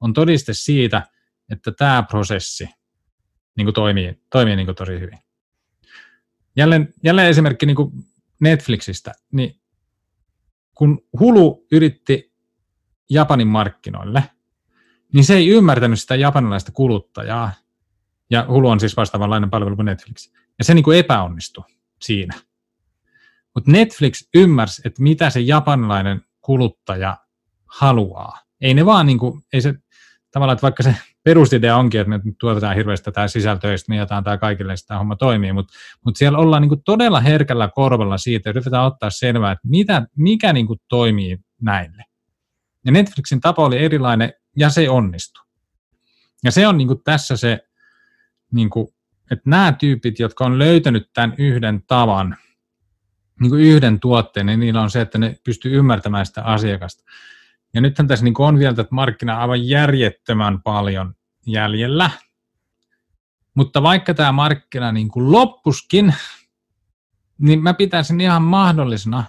Speaker 2: on todiste siitä, että tämä prosessi niin kuin toimii, toimii niin kuin tosi hyvin. Jälleen, jälleen esimerkki niin kuin Netflixistä, niin kun Hulu yritti Japanin markkinoille, niin se ei ymmärtänyt sitä japanilaista kuluttajaa, ja Hulu on siis vastaavanlainen palvelu kuin Netflix, ja se niin kuin epäonnistui siinä. Mutta Netflix ymmärsi, että mitä se japanilainen kuluttaja haluaa. Ei ne vaan, niin kuin, ei se tavallaan, että vaikka se perusidea onkin, että me tuotetaan hirveästi tätä sisältöä, ja me jätään tämä kaikille, tämä homma toimii, mutta, mutta siellä ollaan niin kuin todella herkällä korvalla siitä, yritetään ottaa selvää, että mitä, mikä niin kuin toimii näille. Ja Netflixin tapa oli erilainen, ja se onnistui. Ja se on niin kuin tässä se, niin kuin, että nämä tyypit, jotka on löytänyt tämän yhden tavan, niin kuin yhden tuotteen, niin niillä on se, että ne pystyy ymmärtämään sitä asiakasta. Ja nythän tässä niin on vielä tätä markkinaa aivan järjettömän paljon jäljellä. Mutta vaikka tämä markkina niin kuin loppuskin, niin mä pitäisin ihan mahdollisena,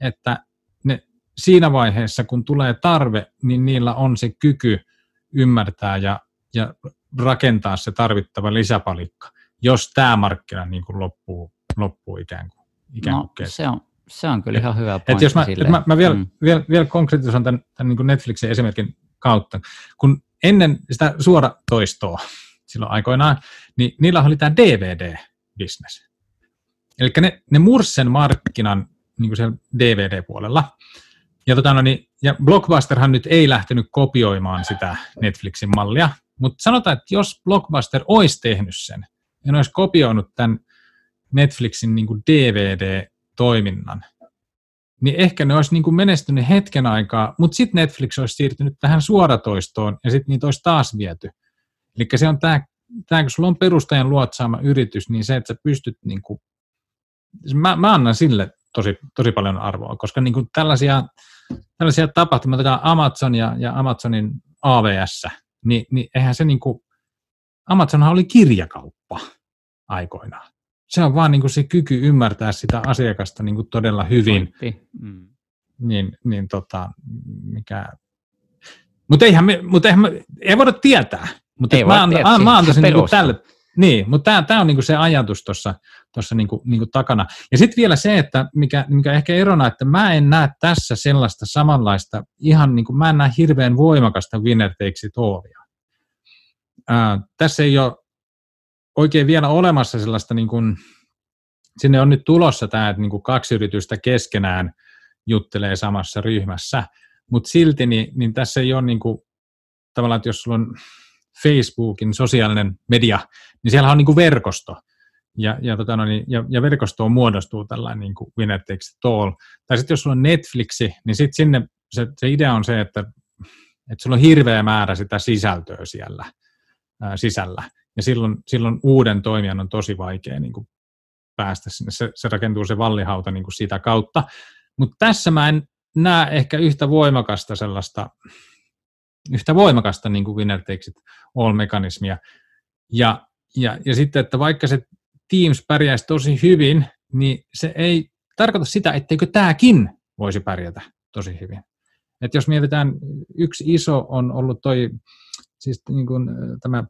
Speaker 2: että ne siinä vaiheessa, kun tulee tarve, niin niillä on se kyky ymmärtää ja, ja rakentaa se tarvittava lisäpalikka, jos tämä markkina niin kuin loppuu, loppuu ikään kuin. Ikään
Speaker 1: no, kuin se on, se on kyllä ihan hyvä pointti
Speaker 2: et jos mä, et mä, mä vielä, mm. vielä, vielä konkretisoin tämän, tämän niin Netflixin esimerkin kautta. Kun ennen sitä suoratoistoa *laughs* silloin aikoinaan, niin niillä oli tämä DVD-business. Eli ne, ne mursen markkinan niin kuin siellä DVD-puolella. Ja, tota, no niin, ja Blockbusterhan nyt ei lähtenyt kopioimaan sitä Netflixin mallia, mutta sanotaan, että jos Blockbuster olisi tehnyt sen, ja ne olisi kopioinut tämän Netflixin niin kuin DVD toiminnan, niin ehkä ne olisi niin kuin menestynyt hetken aikaa, mutta sitten Netflix olisi siirtynyt tähän suoratoistoon ja sitten niitä olisi taas viety. Eli se on tämä, tämä, kun sulla on perustajan luotsaama yritys, niin se, että sä pystyt, niin kuin, mä, mä annan sille tosi, tosi paljon arvoa, koska niin kuin tällaisia, tällaisia tapahtumia, Amazon ja, ja Amazonin AVS, niin, niin eihän se niin kuin, Amazonhan oli kirjakauppa aikoinaan se on vaan niin kuin se kyky ymmärtää sitä asiakasta niin kuin todella hyvin. Mm. Niin, niin tota, mikä... Mutta eihän me, mutta eihän me, ei voida tietää. Mutta mä, an, tietää, mä antaisin niin kuin tälle, niin, mutta tämä, on niin kuin se ajatus tuossa tuossa niin kuin, niin kuin takana. Ja sitten vielä se, että mikä, mikä ehkä erona, että mä en näe tässä sellaista samanlaista, ihan niin kuin mä en näe hirveän voimakasta winner takes it tässä ei ole oikein vielä olemassa sellaista, niin kuin, sinne on nyt tulossa tämä, että niin kuin kaksi yritystä keskenään juttelee samassa ryhmässä, mutta silti niin, niin tässä ei ole niin kuin, tavallaan, että jos sulla on Facebookin sosiaalinen media, niin siellä on niin kuin verkosto, ja, ja, tota no, niin, ja, ja verkostoon muodostuu tällainen niin kuin winner takes all. Tai sitten jos sulla on Netflixi, niin sitten sinne se, se idea on se, että, että sulla on hirveä määrä sitä sisältöä siellä ää, sisällä. Ja silloin, silloin uuden toimijan on tosi vaikea niin kuin päästä sinne. Se, se rakentuu se vallihauta niin kuin sitä kautta. Mutta tässä mä en näe ehkä yhtä voimakasta sellaista, yhtä voimakasta niin kuin winner takes it all-mekanismia. Ja, ja, ja sitten, että vaikka se Teams pärjäisi tosi hyvin, niin se ei tarkoita sitä, etteikö tämäkin voisi pärjätä tosi hyvin. Et jos mietitään, yksi iso on ollut toi siis niin kuin, tämä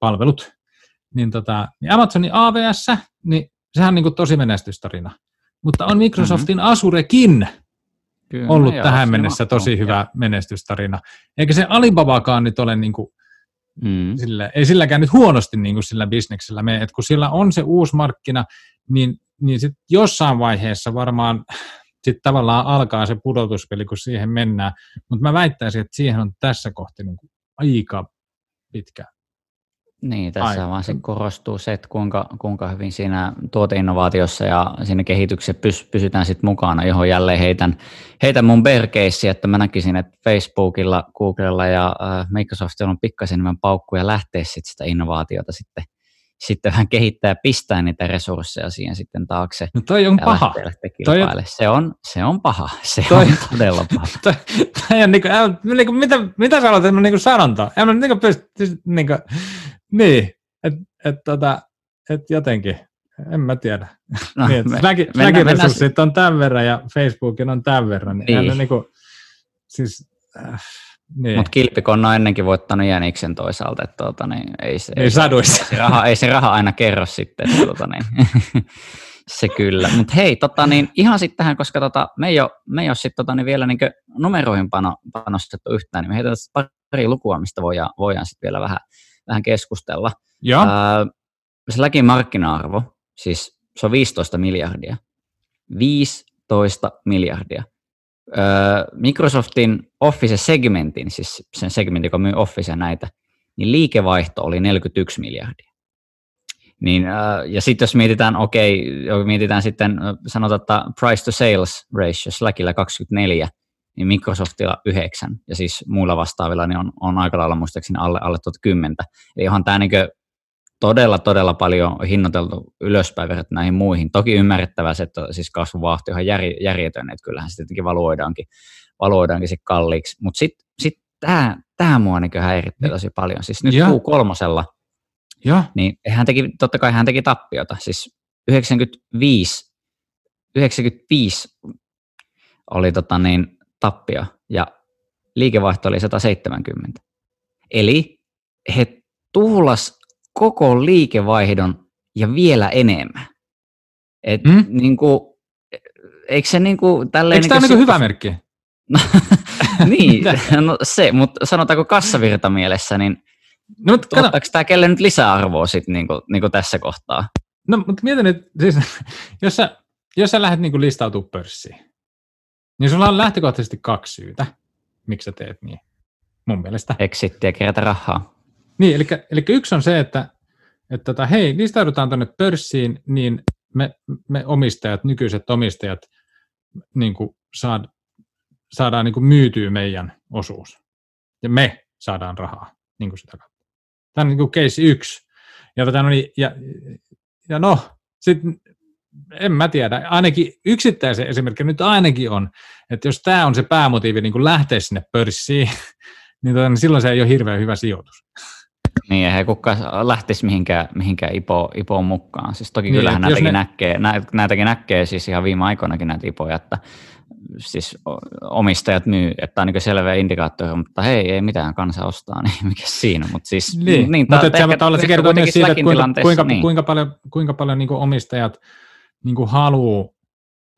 Speaker 2: pilvipalvelut, niin, tota, niin Amazonin AVS, niin sehän on niin kuin tosi menestystarina. Mutta on Microsoftin mm-hmm. Azurekin Kyllä, ollut joo, tähän mennessä tosi hyvä ja. menestystarina. Eikä se Alibabakaan nyt ole niin kuin, mm. sillä, ei silläkään nyt huonosti niin kuin sillä bisneksellä mene, että kun sillä on se uusi markkina, niin, niin sit jossain vaiheessa varmaan sitten tavallaan alkaa se pudotuspeli, kun siihen mennään. Mutta mä väittäisin, että siihen on tässä kohti niin kuin aika pitkä
Speaker 1: niin, tässä Ai. vaan se korostuu se, että kuinka, kuinka hyvin siinä tuoteinnovaatiossa ja siinä kehityksessä pys, pysytään sitten mukana, johon jälleen heitän, heitän mun berkeissi, että mä näkisin, että Facebookilla, Googlella ja äh, Microsoftilla on pikkasen enemmän paukkuja lähteä sit sitä innovaatiota sitten, sitten vähän kehittää ja pistää niitä resursseja siihen sitten taakse.
Speaker 2: No toi on paha.
Speaker 1: Toi on... Se, on, se on paha. Se toi... on todella paha. *laughs* toi,
Speaker 2: toi on niinku, äh, niinku, mitä, mitä sä aloitat niinku sanonta? En mä niinku pysty, niinku, niin, että et, tota, et jotenkin, en mä tiedä. No, niin, me, mennään, väkiresurssit mennään... on tämän verran ja Facebookin on tämän verran. Niin. niin. Niinku, siis, äh,
Speaker 1: niin. Mutta Kilpikon on ennenkin voittanut Jäniksen toisaalta, että tuota, niin ei, se,
Speaker 2: ei, ei,
Speaker 1: saduissa. Ei, se raha, ei se raha aina kerro sitten. Että, tuota, niin. *laughs* se kyllä. Mutta hei, tota, niin ihan sitten tähän, koska tota, me ei ole, me ei ole sit, tota, niin vielä niin numeroihin pano, panostettu yhtään, niin me heitän pari lukua, mistä voidaan, voidaan sitten vielä vähän vähän keskustella.
Speaker 2: Ja. Ää,
Speaker 1: se läkin markkina-arvo, siis se on 15 miljardia. 15 miljardia. Microsoftin Office-segmentin, siis sen segmentin, joka myy Office näitä, niin liikevaihto oli 41 miljardia. Niin, ja sitten jos mietitään, okei, okay, mietitään sitten, sanotaan, että price to sales ratio Slackilla 24, niin Microsoftilla 9, ja siis muilla vastaavilla niin on, on aika lailla muistaakseni alle, alle 10. Eli onhan tämä niin todella, todella paljon hinnoiteltu ylöspäin verrattuna näihin muihin. Toki ymmärrettävää se, että siis kasvuvauhti on ihan järjetön, että kyllähän sitten tietenkin valuoidaankin, valuoidaankin sit kalliiksi. Mutta sitten sit tämä, tämä mua niin häiritsee tosi paljon. Siis nyt ja. kolmosella, ja. niin hän teki, totta kai hän teki tappiota. Siis 95, 95 oli tota niin, tappio ja liikevaihto oli 170. Eli he tuhlas koko liikevaihdon ja vielä enemmän. Et mm? niin kuin, eikö se niin kuin, tälleen...
Speaker 2: Eikö tämä niin hyvä merkki? *laughs* *laughs*
Speaker 1: niin, no se, mutta sanotaanko kassavirta mielessä, niin no, mutta tuottaako tämä kelle nyt lisäarvoa sit, niin kuin, niin kuin tässä kohtaa?
Speaker 2: No, mutta mietin nyt, siis, *laughs* jos sä, jos sä lähdet niin listautumaan pörssiin, niin sulla on lähtökohtaisesti kaksi syytä, miksi sä teet niin, mun mielestä.
Speaker 1: Exittiä kerätä rahaa.
Speaker 2: Niin, eli, eli yksi on se, että, että tota, hei, listaudutaan tuonne pörssiin, niin me, me omistajat, nykyiset omistajat, niin kuin saad, saadaan niin kuin myytyä meidän osuus. Ja me saadaan rahaa niin kuin sitä kautta. Tämä on niin kuin case yksi. Ja, tota, no niin, ja, ja no, sitten en mä tiedä, ainakin yksittäisen esimerkki nyt ainakin on, että jos tämä on se päämotiivi niin lähteä sinne pörssiin, *laughs* niin, tota, niin silloin se ei ole hirveän hyvä sijoitus.
Speaker 1: Niin, eihän kukaan lähtisi mihinkään, mihinkään IPO, IPOon mukaan. Siis toki niin, kyllähän näitäkin, ne... näkee, näitäkin näkee siis ihan viime aikoinakin näitä IPOja, että siis omistajat myy, että on niin selvä indikaattori, mutta hei, ei mitään kansa ostaa, *laughs* niin mikä siinä. Mutta siis,
Speaker 2: niin, niin mutta ehkä, se, kertoo myös siitä, että kuinka, kuinka, niin. kuinka paljon, kuinka paljon niin omistajat niin kuin haluu,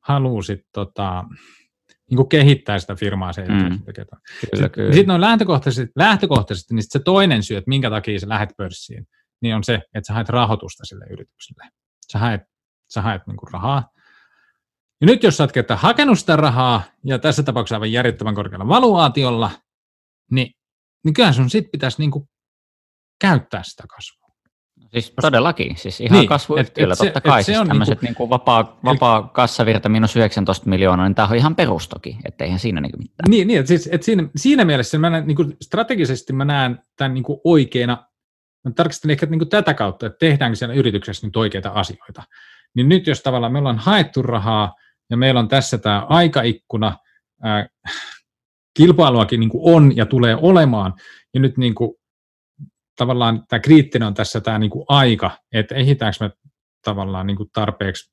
Speaker 2: haluu sit, tota, niin kuin kehittää sitä firmaa se mm. Sitten, sitten on lähtökohtaisesti, lähtökohtaisesti niin sit se toinen syy, että minkä takia sä lähdet pörssiin, niin on se, että sä haet rahoitusta sille yritykselle. Sä haet, sä haet niin kuin rahaa. Ja nyt jos sä oot hakenut sitä rahaa, ja tässä tapauksessa aivan järjettömän korkealla valuaatiolla, niin, niin kyllähän sun sit pitäisi niin kuin käyttää sitä kasvua.
Speaker 1: Siis todellakin, siis ihan niin, kasvuyhtiöllä et, et totta kai, siis tämmöiset niinku, niinku vapaa, vapaa kassavirta miinus 19 miljoonaa, niin tämä on ihan perustoki, etteihän siinä niinku mitään.
Speaker 2: Niin, niin että siis, et siinä, siinä mielessä mä näen, niinku, strategisesti mä näen tämän niinku oikeana, mä tarkistan ehkä niinku tätä kautta, että tehdäänkö siellä yrityksessä nyt oikeita asioita. Niin nyt jos tavallaan me ollaan haettu rahaa ja meillä on tässä tämä aikaikkuna, ää, kilpailuakin niinku on ja tulee olemaan, ja nyt niinku tavallaan tämä kriittinen on tässä tämä niin kuin aika, että ehitäänkö me tavallaan niin kuin tarpeeksi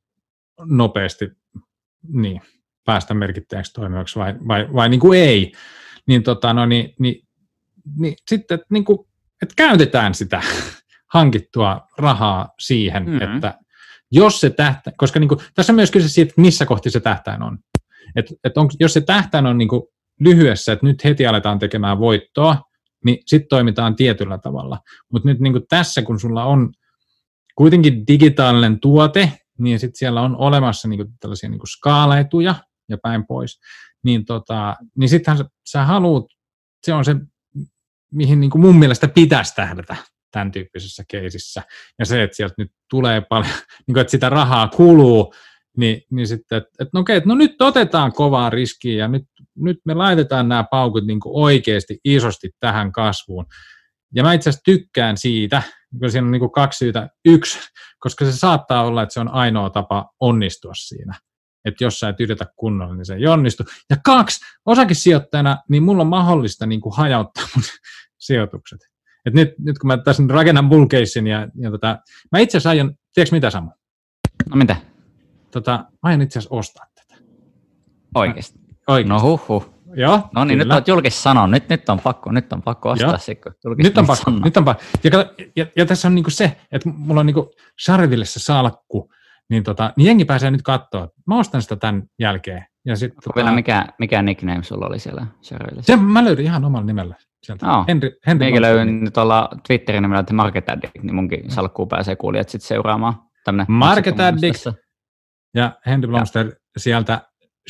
Speaker 2: nopeasti niin, päästä merkittäjäksi toimivaksi vai, vai, vai niin kuin ei, niin, tota, no, niin, niin, niin sitten, että, niin kuin, että käytetään sitä *laughs* hankittua rahaa siihen, mm-hmm. että jos se tähtä, koska niin kuin, tässä on myös kyse siitä, missä kohti se tähtäin on. Et, et on jos se tähtäin on niin kuin lyhyessä, että nyt heti aletaan tekemään voittoa, niin sitten toimitaan tietyllä tavalla. Mutta nyt niin kuin tässä, kun sulla on kuitenkin digitaalinen tuote, niin sitten siellä on olemassa niin kuin tällaisia niin kuin skaalaetuja ja päin pois, niin, tota, niin sittenhän sä, sä haluat, se on se, mihin niin kuin mun mielestä pitäisi tähdätä tämän tyyppisessä keisissä. Ja se, että sieltä nyt tulee paljon, *laughs* niin kuin, että sitä rahaa kuluu, niin, niin sitten, että, että no okei, että no nyt otetaan kovaa riskiä ja nyt, nyt me laitetaan nämä paukut niin kuin oikeasti isosti tähän kasvuun. Ja mä itse asiassa tykkään siitä, kun siinä on niin kuin kaksi syytä. Yksi, koska se saattaa olla, että se on ainoa tapa onnistua siinä. Että jos sä et yritä kunnolla, niin se ei onnistu. Ja kaksi, osakesijoittajana, niin mulla on mahdollista niin kuin hajauttaa mun *laughs* sijoitukset. Et nyt, nyt kun mä tässä rakennan bull ja, ja tota, mä itse asiassa aion, tiedätkö mitä Samu?
Speaker 1: No mitä?
Speaker 2: Tota, mä aion itse asiassa ostaa tätä.
Speaker 1: Oikeasti?
Speaker 2: Oikeasti.
Speaker 1: No huh huh.
Speaker 2: Joo,
Speaker 1: no niin, kyllä. nyt olet julkis sanonut. Nyt, nyt on pakko, nyt on pakko ostaa se,
Speaker 2: nyt on pakko, sanoo. nyt on pakko. Ja, ja, ja, tässä on niinku se, että mulla on niinku Charville se salkku, niin, tota, niin jengi pääsee nyt katsoa. Mä ostan sitä tämän jälkeen. Ja sit,
Speaker 1: tota, vielä mikä, mikä nickname sulla oli siellä Charville?
Speaker 2: Se mä löydin ihan omalla nimellä sieltä.
Speaker 1: Oh. Henry, Henry Meikin löydin tuolla Twitterin nimellä, että Market Addict, niin munkin salkkuun pääsee kuulijat sitten seuraamaan.
Speaker 2: Market Addict ja Henry Blomster ja. sieltä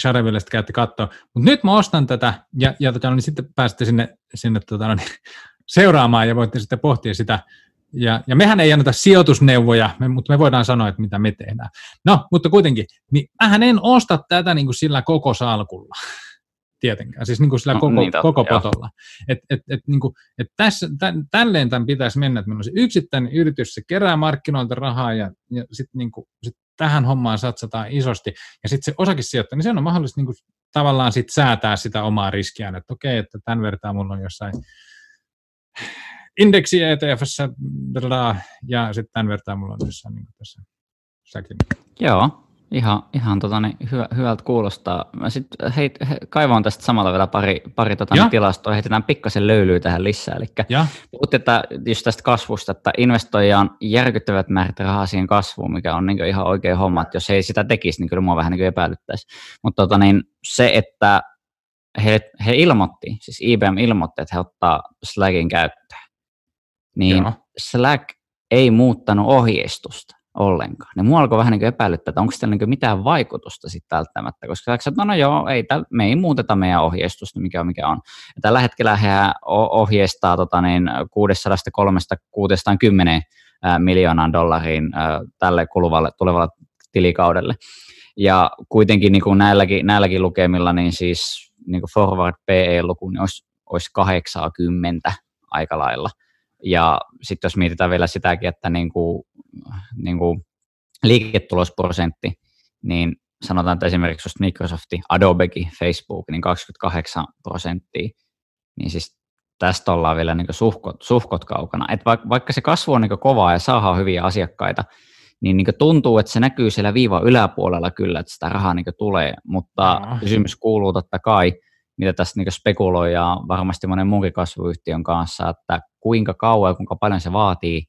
Speaker 2: Sharevillestä käytti katsoa. Mutta nyt mä ostan tätä, ja, ja tota, niin sitten pääsitte sinne, sinne tota, niin, *laughs* seuraamaan, ja voitte sitten pohtia sitä. Ja, ja mehän ei anneta sijoitusneuvoja, me, mutta me voidaan sanoa, että mitä me tehdään. No, mutta kuitenkin, niin mähän en osta tätä niin kuin sillä koko salkulla *laughs* tietenkään, siis niin kuin sillä no, koko, niin, koko potolla. Et, et, et, niin kuin, et tässä, tä, tälleen tämän pitäisi mennä, että meillä on se yksittäinen yritys, se kerää markkinoilta rahaa ja, ja sitten niin sit tähän hommaan satsataan isosti. Ja sitten se osakesijoittaja, niin se on mahdollista niin kuin, tavallaan sit säätää sitä omaa riskiään, että okei, että tämän vertaa mulla on jossain indeksi ETFssä ja sitten tämän vertaa mulla on jossain niin tässä säkin.
Speaker 1: Joo, Ihan, ihan tota, niin, hyvä, hyvältä kuulostaa. Mä sit, hei, he, kaivoin tästä samalla vielä pari, pari tota, niin, tilastoa, heitetään pikkasen löylyä tähän lisää. Eli puhuttiin että just tästä kasvusta, että investoija on järkyttävät määrät rahaa siihen kasvuun, mikä on niin ihan oikein homma, että jos he ei sitä tekisi, niin kyllä mua vähän niin epäilyttäisi. Mutta tota, niin, se, että he, he ilmoitti, siis IBM ilmoitti, että he ottaa Slackin käyttöön, niin Joo. Slack ei muuttanut ohjeistusta ollenkaan. Ne mua alkoi vähän niin epäilyttää, että onko sillä niin mitään vaikutusta sitten välttämättä, koska sä no, no joo, ei, täl, me ei muuteta meidän ohjeistusta, mikä on mikä on. Ja tällä hetkellä he ohjeistaa tota niin, 603-610 miljoonan dollariin tälle kuluvalle tulevalle tilikaudelle. Ja kuitenkin niin kuin näilläkin, näilläkin lukemilla, niin siis niin kuin forward PE-luku niin olisi, olisi 80 aika lailla. Ja sitten jos mietitään vielä sitäkin, että niin kuin niin kuin liiketulosprosentti, niin sanotaan, että esimerkiksi just Microsoft, Adobekin, Facebook, niin 28 prosenttia, niin siis tästä ollaan vielä niin suhkot, suhkot kaukana. Et vaikka, vaikka se kasvu on niin kovaa ja saadaan hyviä asiakkaita, niin, niin tuntuu, että se näkyy siellä viivan yläpuolella kyllä, että sitä rahaa niin tulee, mutta no. kysymys kuuluu totta kai, mitä tässä niin spekuloi ja varmasti monen muunkin kasvuyhtiön kanssa, että kuinka kauan ja kuinka paljon se vaatii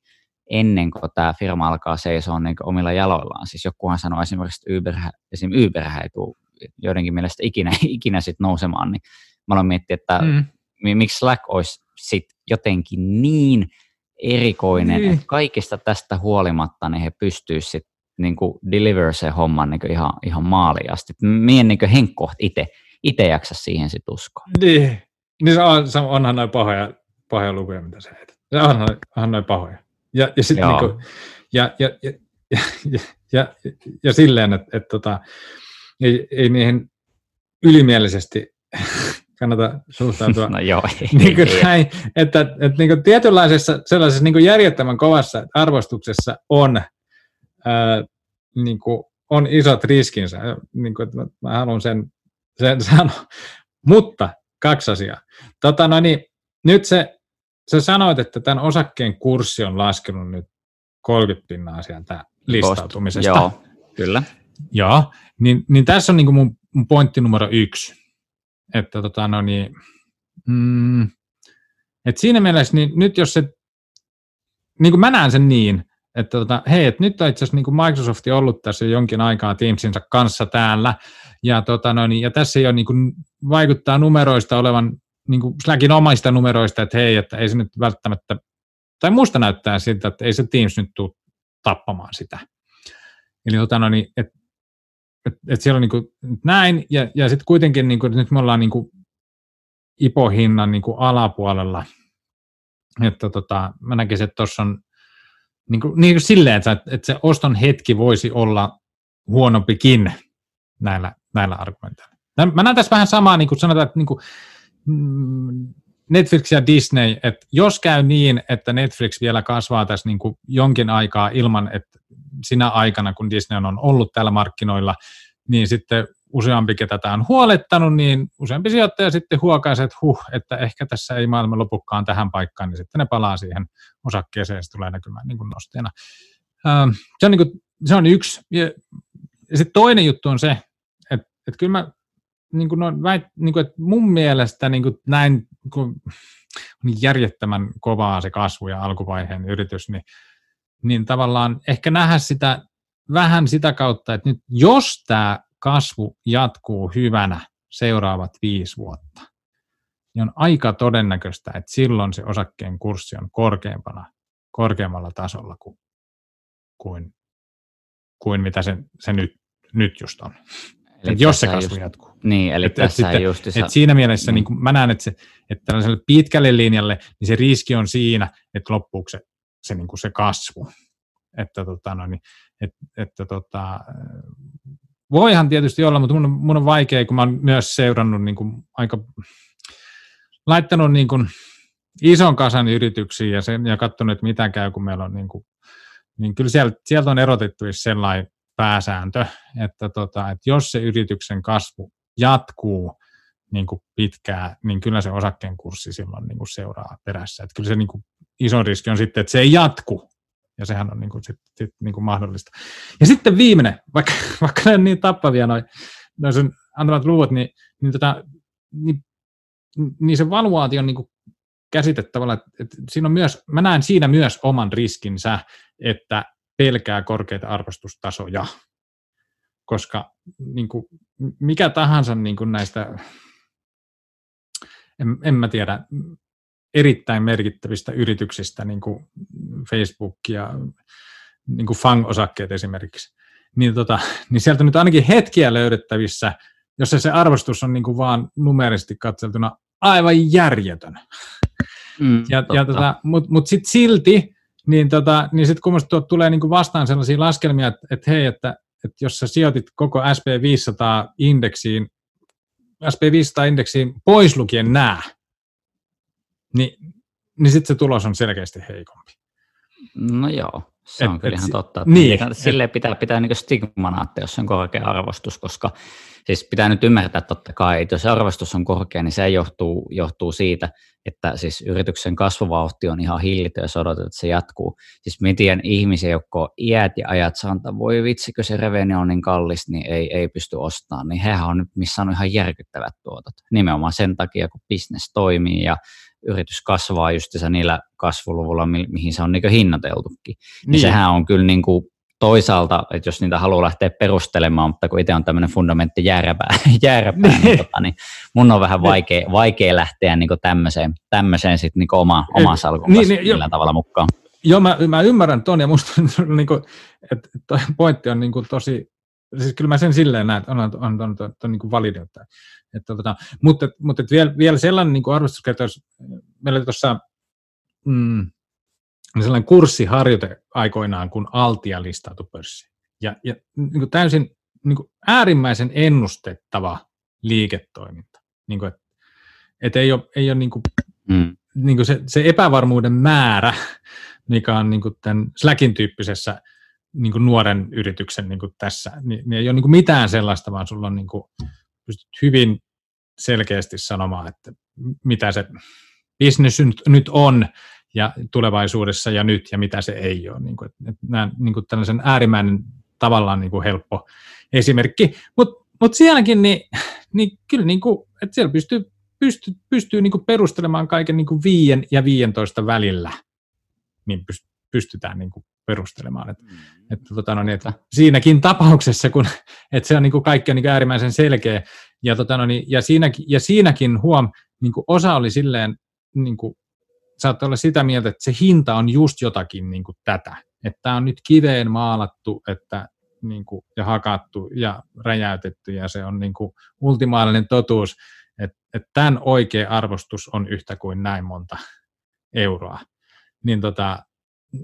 Speaker 1: ennen kuin tämä firma alkaa seisoa niin omilla jaloillaan. Siis jokuhan sanoi esimerkiksi, että Uber, esim. Uber ei tule joidenkin mielestä ikinä, *laughs* ikinä sit nousemaan, niin mä aloin miettiä, että mm. miksi Slack olisi sit jotenkin niin erikoinen, mm. että kaikista tästä huolimatta niin he pystyisivät sitten niin deliver se homman niin ihan, ihan maaliin asti. Mien niin henkkoht itse itse jaksa siihen sit uskoa.
Speaker 2: Niin, niin se on, onhan noin pahoja, pahoja lukuja, mitä se heitä. Se onhan, onhan noin pahoja. Ja, ja, sit, niin kuin, ja, ja, ja, ja, ja, ja, ja silleen, että, että tota, ei, ei niihin ylimielisesti kannata suhtautua. *laughs*
Speaker 1: No joo,
Speaker 2: ei, *laughs* niin kuin ei, näin, että, että niin kuin tietynlaisessa sellaisessa niin kuin järjettömän kovassa arvostuksessa on, ää, niin kuin, on isot riskinsä. Niin kuin, että mä haluan sen, sen sanoa. Mutta kaksi asiaa. Tota, no niin, nyt se sä sanoit, että tämän osakkeen kurssi on laskenut nyt 30 pinnaa sieltä listautumisesta.
Speaker 1: Joo, kyllä.
Speaker 2: Joo, niin, niin tässä on niin mun, mun pointti numero yksi. Että tota, no niin, mm, et siinä mielessä niin nyt jos se niin kuin mä näen sen niin, että tota, hei, että nyt on itse asiassa niin Microsoft ollut tässä jo jonkin aikaa Teamsinsa kanssa täällä, ja, tota, no niin, ja tässä jo niin kuin vaikuttaa numeroista olevan niin kuin Slackin omaista numeroista, että hei, että ei se nyt välttämättä, tai musta näyttää siltä, että ei se Teams nyt tule tappamaan sitä. Eli tota, no niin, että et, et siellä on niin kuin näin, ja, ja sitten kuitenkin niin kuin, nyt me ollaan niin kuin IPO-hinnan niin kuin alapuolella, että tota, mä näkisin, että tuossa on niin kuin, niin kuin silleen, että, että se oston hetki voisi olla huonompikin näillä, näillä argumenteilla. Mä näen tässä vähän samaa, niin kuin sanotaan, että niin kuin, mm, Netflix ja Disney, että jos käy niin, että Netflix vielä kasvaa tässä niin kuin jonkin aikaa ilman, että sinä aikana, kun Disney on ollut täällä markkinoilla, niin sitten useampi, ketä tämä on huolettanut, niin useampi sijoittaja sitten huokaisi, että huh, että ehkä tässä ei maailma lopukkaan tähän paikkaan, niin sitten ne palaa siihen osakkeeseen ja se tulee näkymään niin kuin nosteena. Ähm, se, on niin kuin, se on yksi. Ja sitten toinen juttu on se, että, että kyllä mä niin kuin, no, väit, niin kuin, että mun mielestä niin kuin näin kun on järjettömän kovaa se kasvu ja alkuvaiheen yritys, niin, niin tavallaan ehkä nähdä sitä vähän sitä kautta, että nyt jos tämä kasvu jatkuu hyvänä seuraavat viisi vuotta, niin on aika todennäköistä, että silloin se osakkeen kurssi on korkeampana, korkeammalla tasolla kuin, kuin, kuin mitä se, se nyt, nyt just on. Eli jos se kasvu just, jatkuu.
Speaker 1: Niin, eli et, tässä et, just
Speaker 2: et siinä mielessä niin. Niin mä näen, että, se, että tällaiselle pitkälle linjalle, niin se riski on siinä, että loppuuko se, se, niin kuin se kasvu. Että, tota, no, niin, et, että tota, voihan tietysti olla, mutta mun, on, mun on vaikea, kun mä oon myös seurannut niin kuin aika, laittanut niin kuin ison kasan yrityksiä ja, sen, ja katsonut, että mitä käy, kun meillä on niin kuin, niin kyllä sieltä, sieltä on erotettu sellainen pääsääntö, että, tota, että jos se yrityksen kasvu jatkuu niin kuin pitkään, niin kyllä se osakkeen kurssi silloin niin kuin seuraa perässä. Että kyllä se niin kuin iso riski on sitten, että se ei jatku, ja sehän on niin kuin, sit, sit, niin kuin mahdollista. Ja sitten viimeinen, *laughs* vaikka, vaikka ne on niin tappavia noin noi sen antamat luvut, niin, niin, tota, niin, niin se valuaatio on niin kuin käsite että, että siinä on myös, mä näen siinä myös oman riskinsä, että pelkää korkeita arvostustasoja, koska niin kuin, mikä tahansa niin kuin näistä, en, en mä tiedä, erittäin merkittävistä yrityksistä, niin kuin Facebook ja niin kuin FANG-osakkeet esimerkiksi, niin, tota, niin sieltä nyt ainakin hetkiä löydettävissä, jossa se arvostus on niin kuin vaan numerisesti katseltuna aivan järjetön. Mm, ja, ja tota, Mutta mut sitten silti, niin, tota, niin sitten kun tulee niin kuin vastaan sellaisia laskelmia, että, että hei, että, että jos sä sijoitit koko SP500-indeksiin, SP500-indeksiin pois lukien nämä, niin, niin sitten se tulos on selkeästi heikompi.
Speaker 1: No joo, se et, on kyllä et, ihan totta. Että niin, silleen pitää pitää niin stigmana, että jos on korkea arvostus, koska siis pitää nyt ymmärtää totta kai, että jos arvostus on korkea, niin se johtuu, johtuu siitä, että siis yrityksen kasvuvauhti on ihan hillitön, jos odotat, että se jatkuu. Siis miten ihmisiä, jotka iät ja ajat sanoo, voi vitsikö se reveni on niin kallis, niin ei, ei pysty ostamaan, niin hehän on nyt missä on ihan järkyttävät tuotot. Nimenomaan sen takia, kun bisnes toimii ja yritys kasvaa just niillä kasvuluvulla, mi- mihin se on niin hinnoiteltukin. Niin. niin sehän on kyllä niin kuin toisaalta, että jos niitä haluaa lähteä perustelemaan, mutta kun itse on tämmöinen fundamentti jääräpää, *laughs* jääräpää niin, niin, tota, niin mun on vähän vaikea, vaikea lähteä niin tämmöiseen, tämmöiseen sit niin oma, oma salkun niin, niin, jo, tavalla mukaan.
Speaker 2: Joo, mä, mä ymmärrän ton, ja musta *laughs* niin kuin, että toi pointti on niin kuin tosi, siis kyllä mä sen silleen näen, että on, on, on, on, on, on niin kuin että, että, tota, mutta, mutta että vielä, vielä sellainen niin arvostuskertois, meillä tuossa mm, sellainen kurssiharjoite aikoinaan, kun Altia listautui pörssiin. Ja, ja niin kuin täysin niin kuin äärimmäisen ennustettava liiketoiminta. Niin kuin, että, että ei ole, ei ole niin kuin, mm. niin kuin se, se epävarmuuden määrä, mikä on niin kuin tämän Slackin tyyppisessä niin kuin nuoren yrityksen niin kuin tässä, niin, niin ei ole niin kuin mitään sellaista, vaan sulla on niin kuin, pystyt hyvin selkeästi sanomaan, että mitä se business nyt on ja tulevaisuudessa ja nyt ja mitä se ei ole. Niin kuin, että nämä, niin kuin tällaisen äärimmäinen tavallaan niin kuin helppo esimerkki, mutta mut sielläkin niin, niin kyllä niin kuin, että siellä pystyy, pystyy, pystyy niin kuin perustelemaan kaiken niin kuin viien ja viientoista välillä, niin pystytään niin kuin perustelemaan. Et, mm. et, tota, no niin, että siinäkin tapauksessa, kun että se on niin kuin kaikki on niin kuin äärimmäisen selkeä, ja, tota, no niin, ja, siinäkin, ja siinäkin huom, niin kuin osa oli silleen, niin kuin, saattoi olla sitä mieltä, että se hinta on just jotakin niin kuin tätä, että tämä on nyt kiveen maalattu että, niin kuin, ja hakattu ja räjäytetty, ja se on niin kuin, ultimaalinen totuus, että, että tämän oikea arvostus on yhtä kuin näin monta euroa. Niin tota,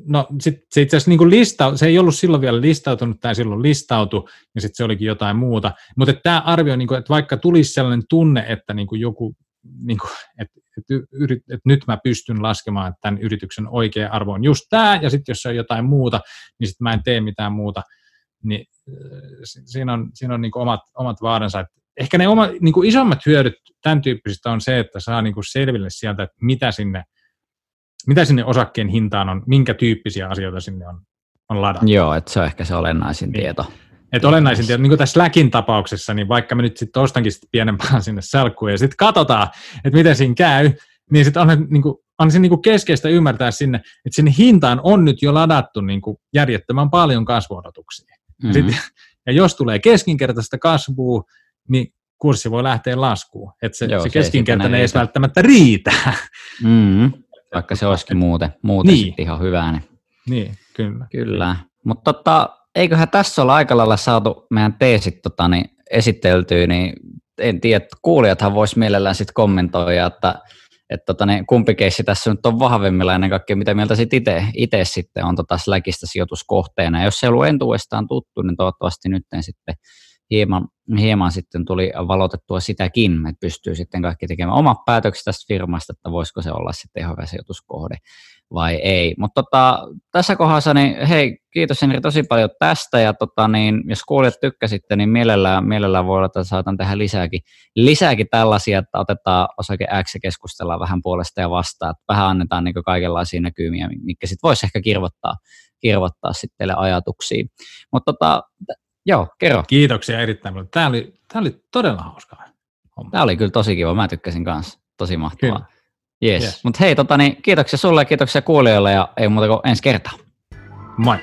Speaker 2: no sit, se itse asiassa niin lista, se ei ollut silloin vielä listautunut, tai silloin listautu, ja sitten se olikin jotain muuta. Mutta tämä arvio, niin kuin, että vaikka tulisi sellainen tunne, että niin kuin joku, niin kuin, että, että, yrit, että nyt mä pystyn laskemaan, että tämän yrityksen oikea arvo on just tämä, ja sitten jos se on jotain muuta, niin sitten mä en tee mitään muuta, niin siinä on, siinä on niin omat, omat vaaransa. Että ehkä ne oma, niin kuin isommat hyödyt tämän tyyppisistä on se, että saa niin kuin selville sieltä, että mitä sinne mitä sinne osakkeen hintaan on, minkä tyyppisiä asioita sinne on, on ladattu.
Speaker 1: Joo, että se on ehkä se olennaisin niin. tieto.
Speaker 2: Että olennaisin tieto, niin kuin tässä Slackin tapauksessa, niin vaikka me nyt sitten ostankin sit pienempään sinne salkkuun ja sitten katsotaan, että miten siinä käy, niin sitten on, niin kuin, on se niin kuin keskeistä ymmärtää sinne, että sinne hintaan on nyt jo ladattu niin kuin järjettömän paljon kasvuodotuksia. Mm-hmm. Ja, sit, ja jos tulee keskinkertaista kasvua, niin kurssi voi lähteä laskuun. Että se, Joo, se keskinkertainen ei edes välttämättä riitä.
Speaker 1: Mm-hmm. Vaikka se olisikin muuten, muuten niin. ihan hyvää.
Speaker 2: Niin, niin kyllä.
Speaker 1: Kyllä. Mutta tota, eiköhän tässä olla aika lailla saatu meidän teesit tota, niin esiteltyä, niin en tiedä, kuulijathan vois mielellään sitten kommentoida, että että tota, niin kumpi keissi tässä nyt on vahvemmilla ennen kaikkea, mitä mieltä sitten itse sitten on tota Slackista sijoituskohteena. Jos se ei ollut entuudestaan tuttu, niin toivottavasti nyt sitten hieman, hieman sitten tuli valotettua sitäkin, että pystyy sitten kaikki tekemään omat päätökset tästä firmasta, että voisiko se olla sitten ihan sijoituskohde vai ei. Mutta tota, tässä kohdassa, niin hei, kiitos Henri tosi paljon tästä, ja tota, niin, jos kuulijat tykkäsitte, niin mielellään, mielellään voi olla, että saatan tehdä lisääkin, lisääkin tällaisia, että otetaan osake X ja keskustellaan vähän puolesta ja vastaan, että vähän annetaan niin kaikenlaisia näkymiä, mitkä sitten voisi ehkä kirvottaa, kirvottaa sitten teille ajatuksia. Mutta tota, Joo, kerro.
Speaker 2: Kiitoksia erittäin paljon. Tämä oli, tämä oli todella hauskaa.
Speaker 1: Homma. Tämä oli kyllä tosi kiva. Mä tykkäsin kanssa. Tosi mahtavaa. Yes. yes. Mutta hei, tota, niin, kiitoksia sulle ja kiitoksia kuulijoille ja ei muuta kuin ensi kertaa.
Speaker 2: Moi.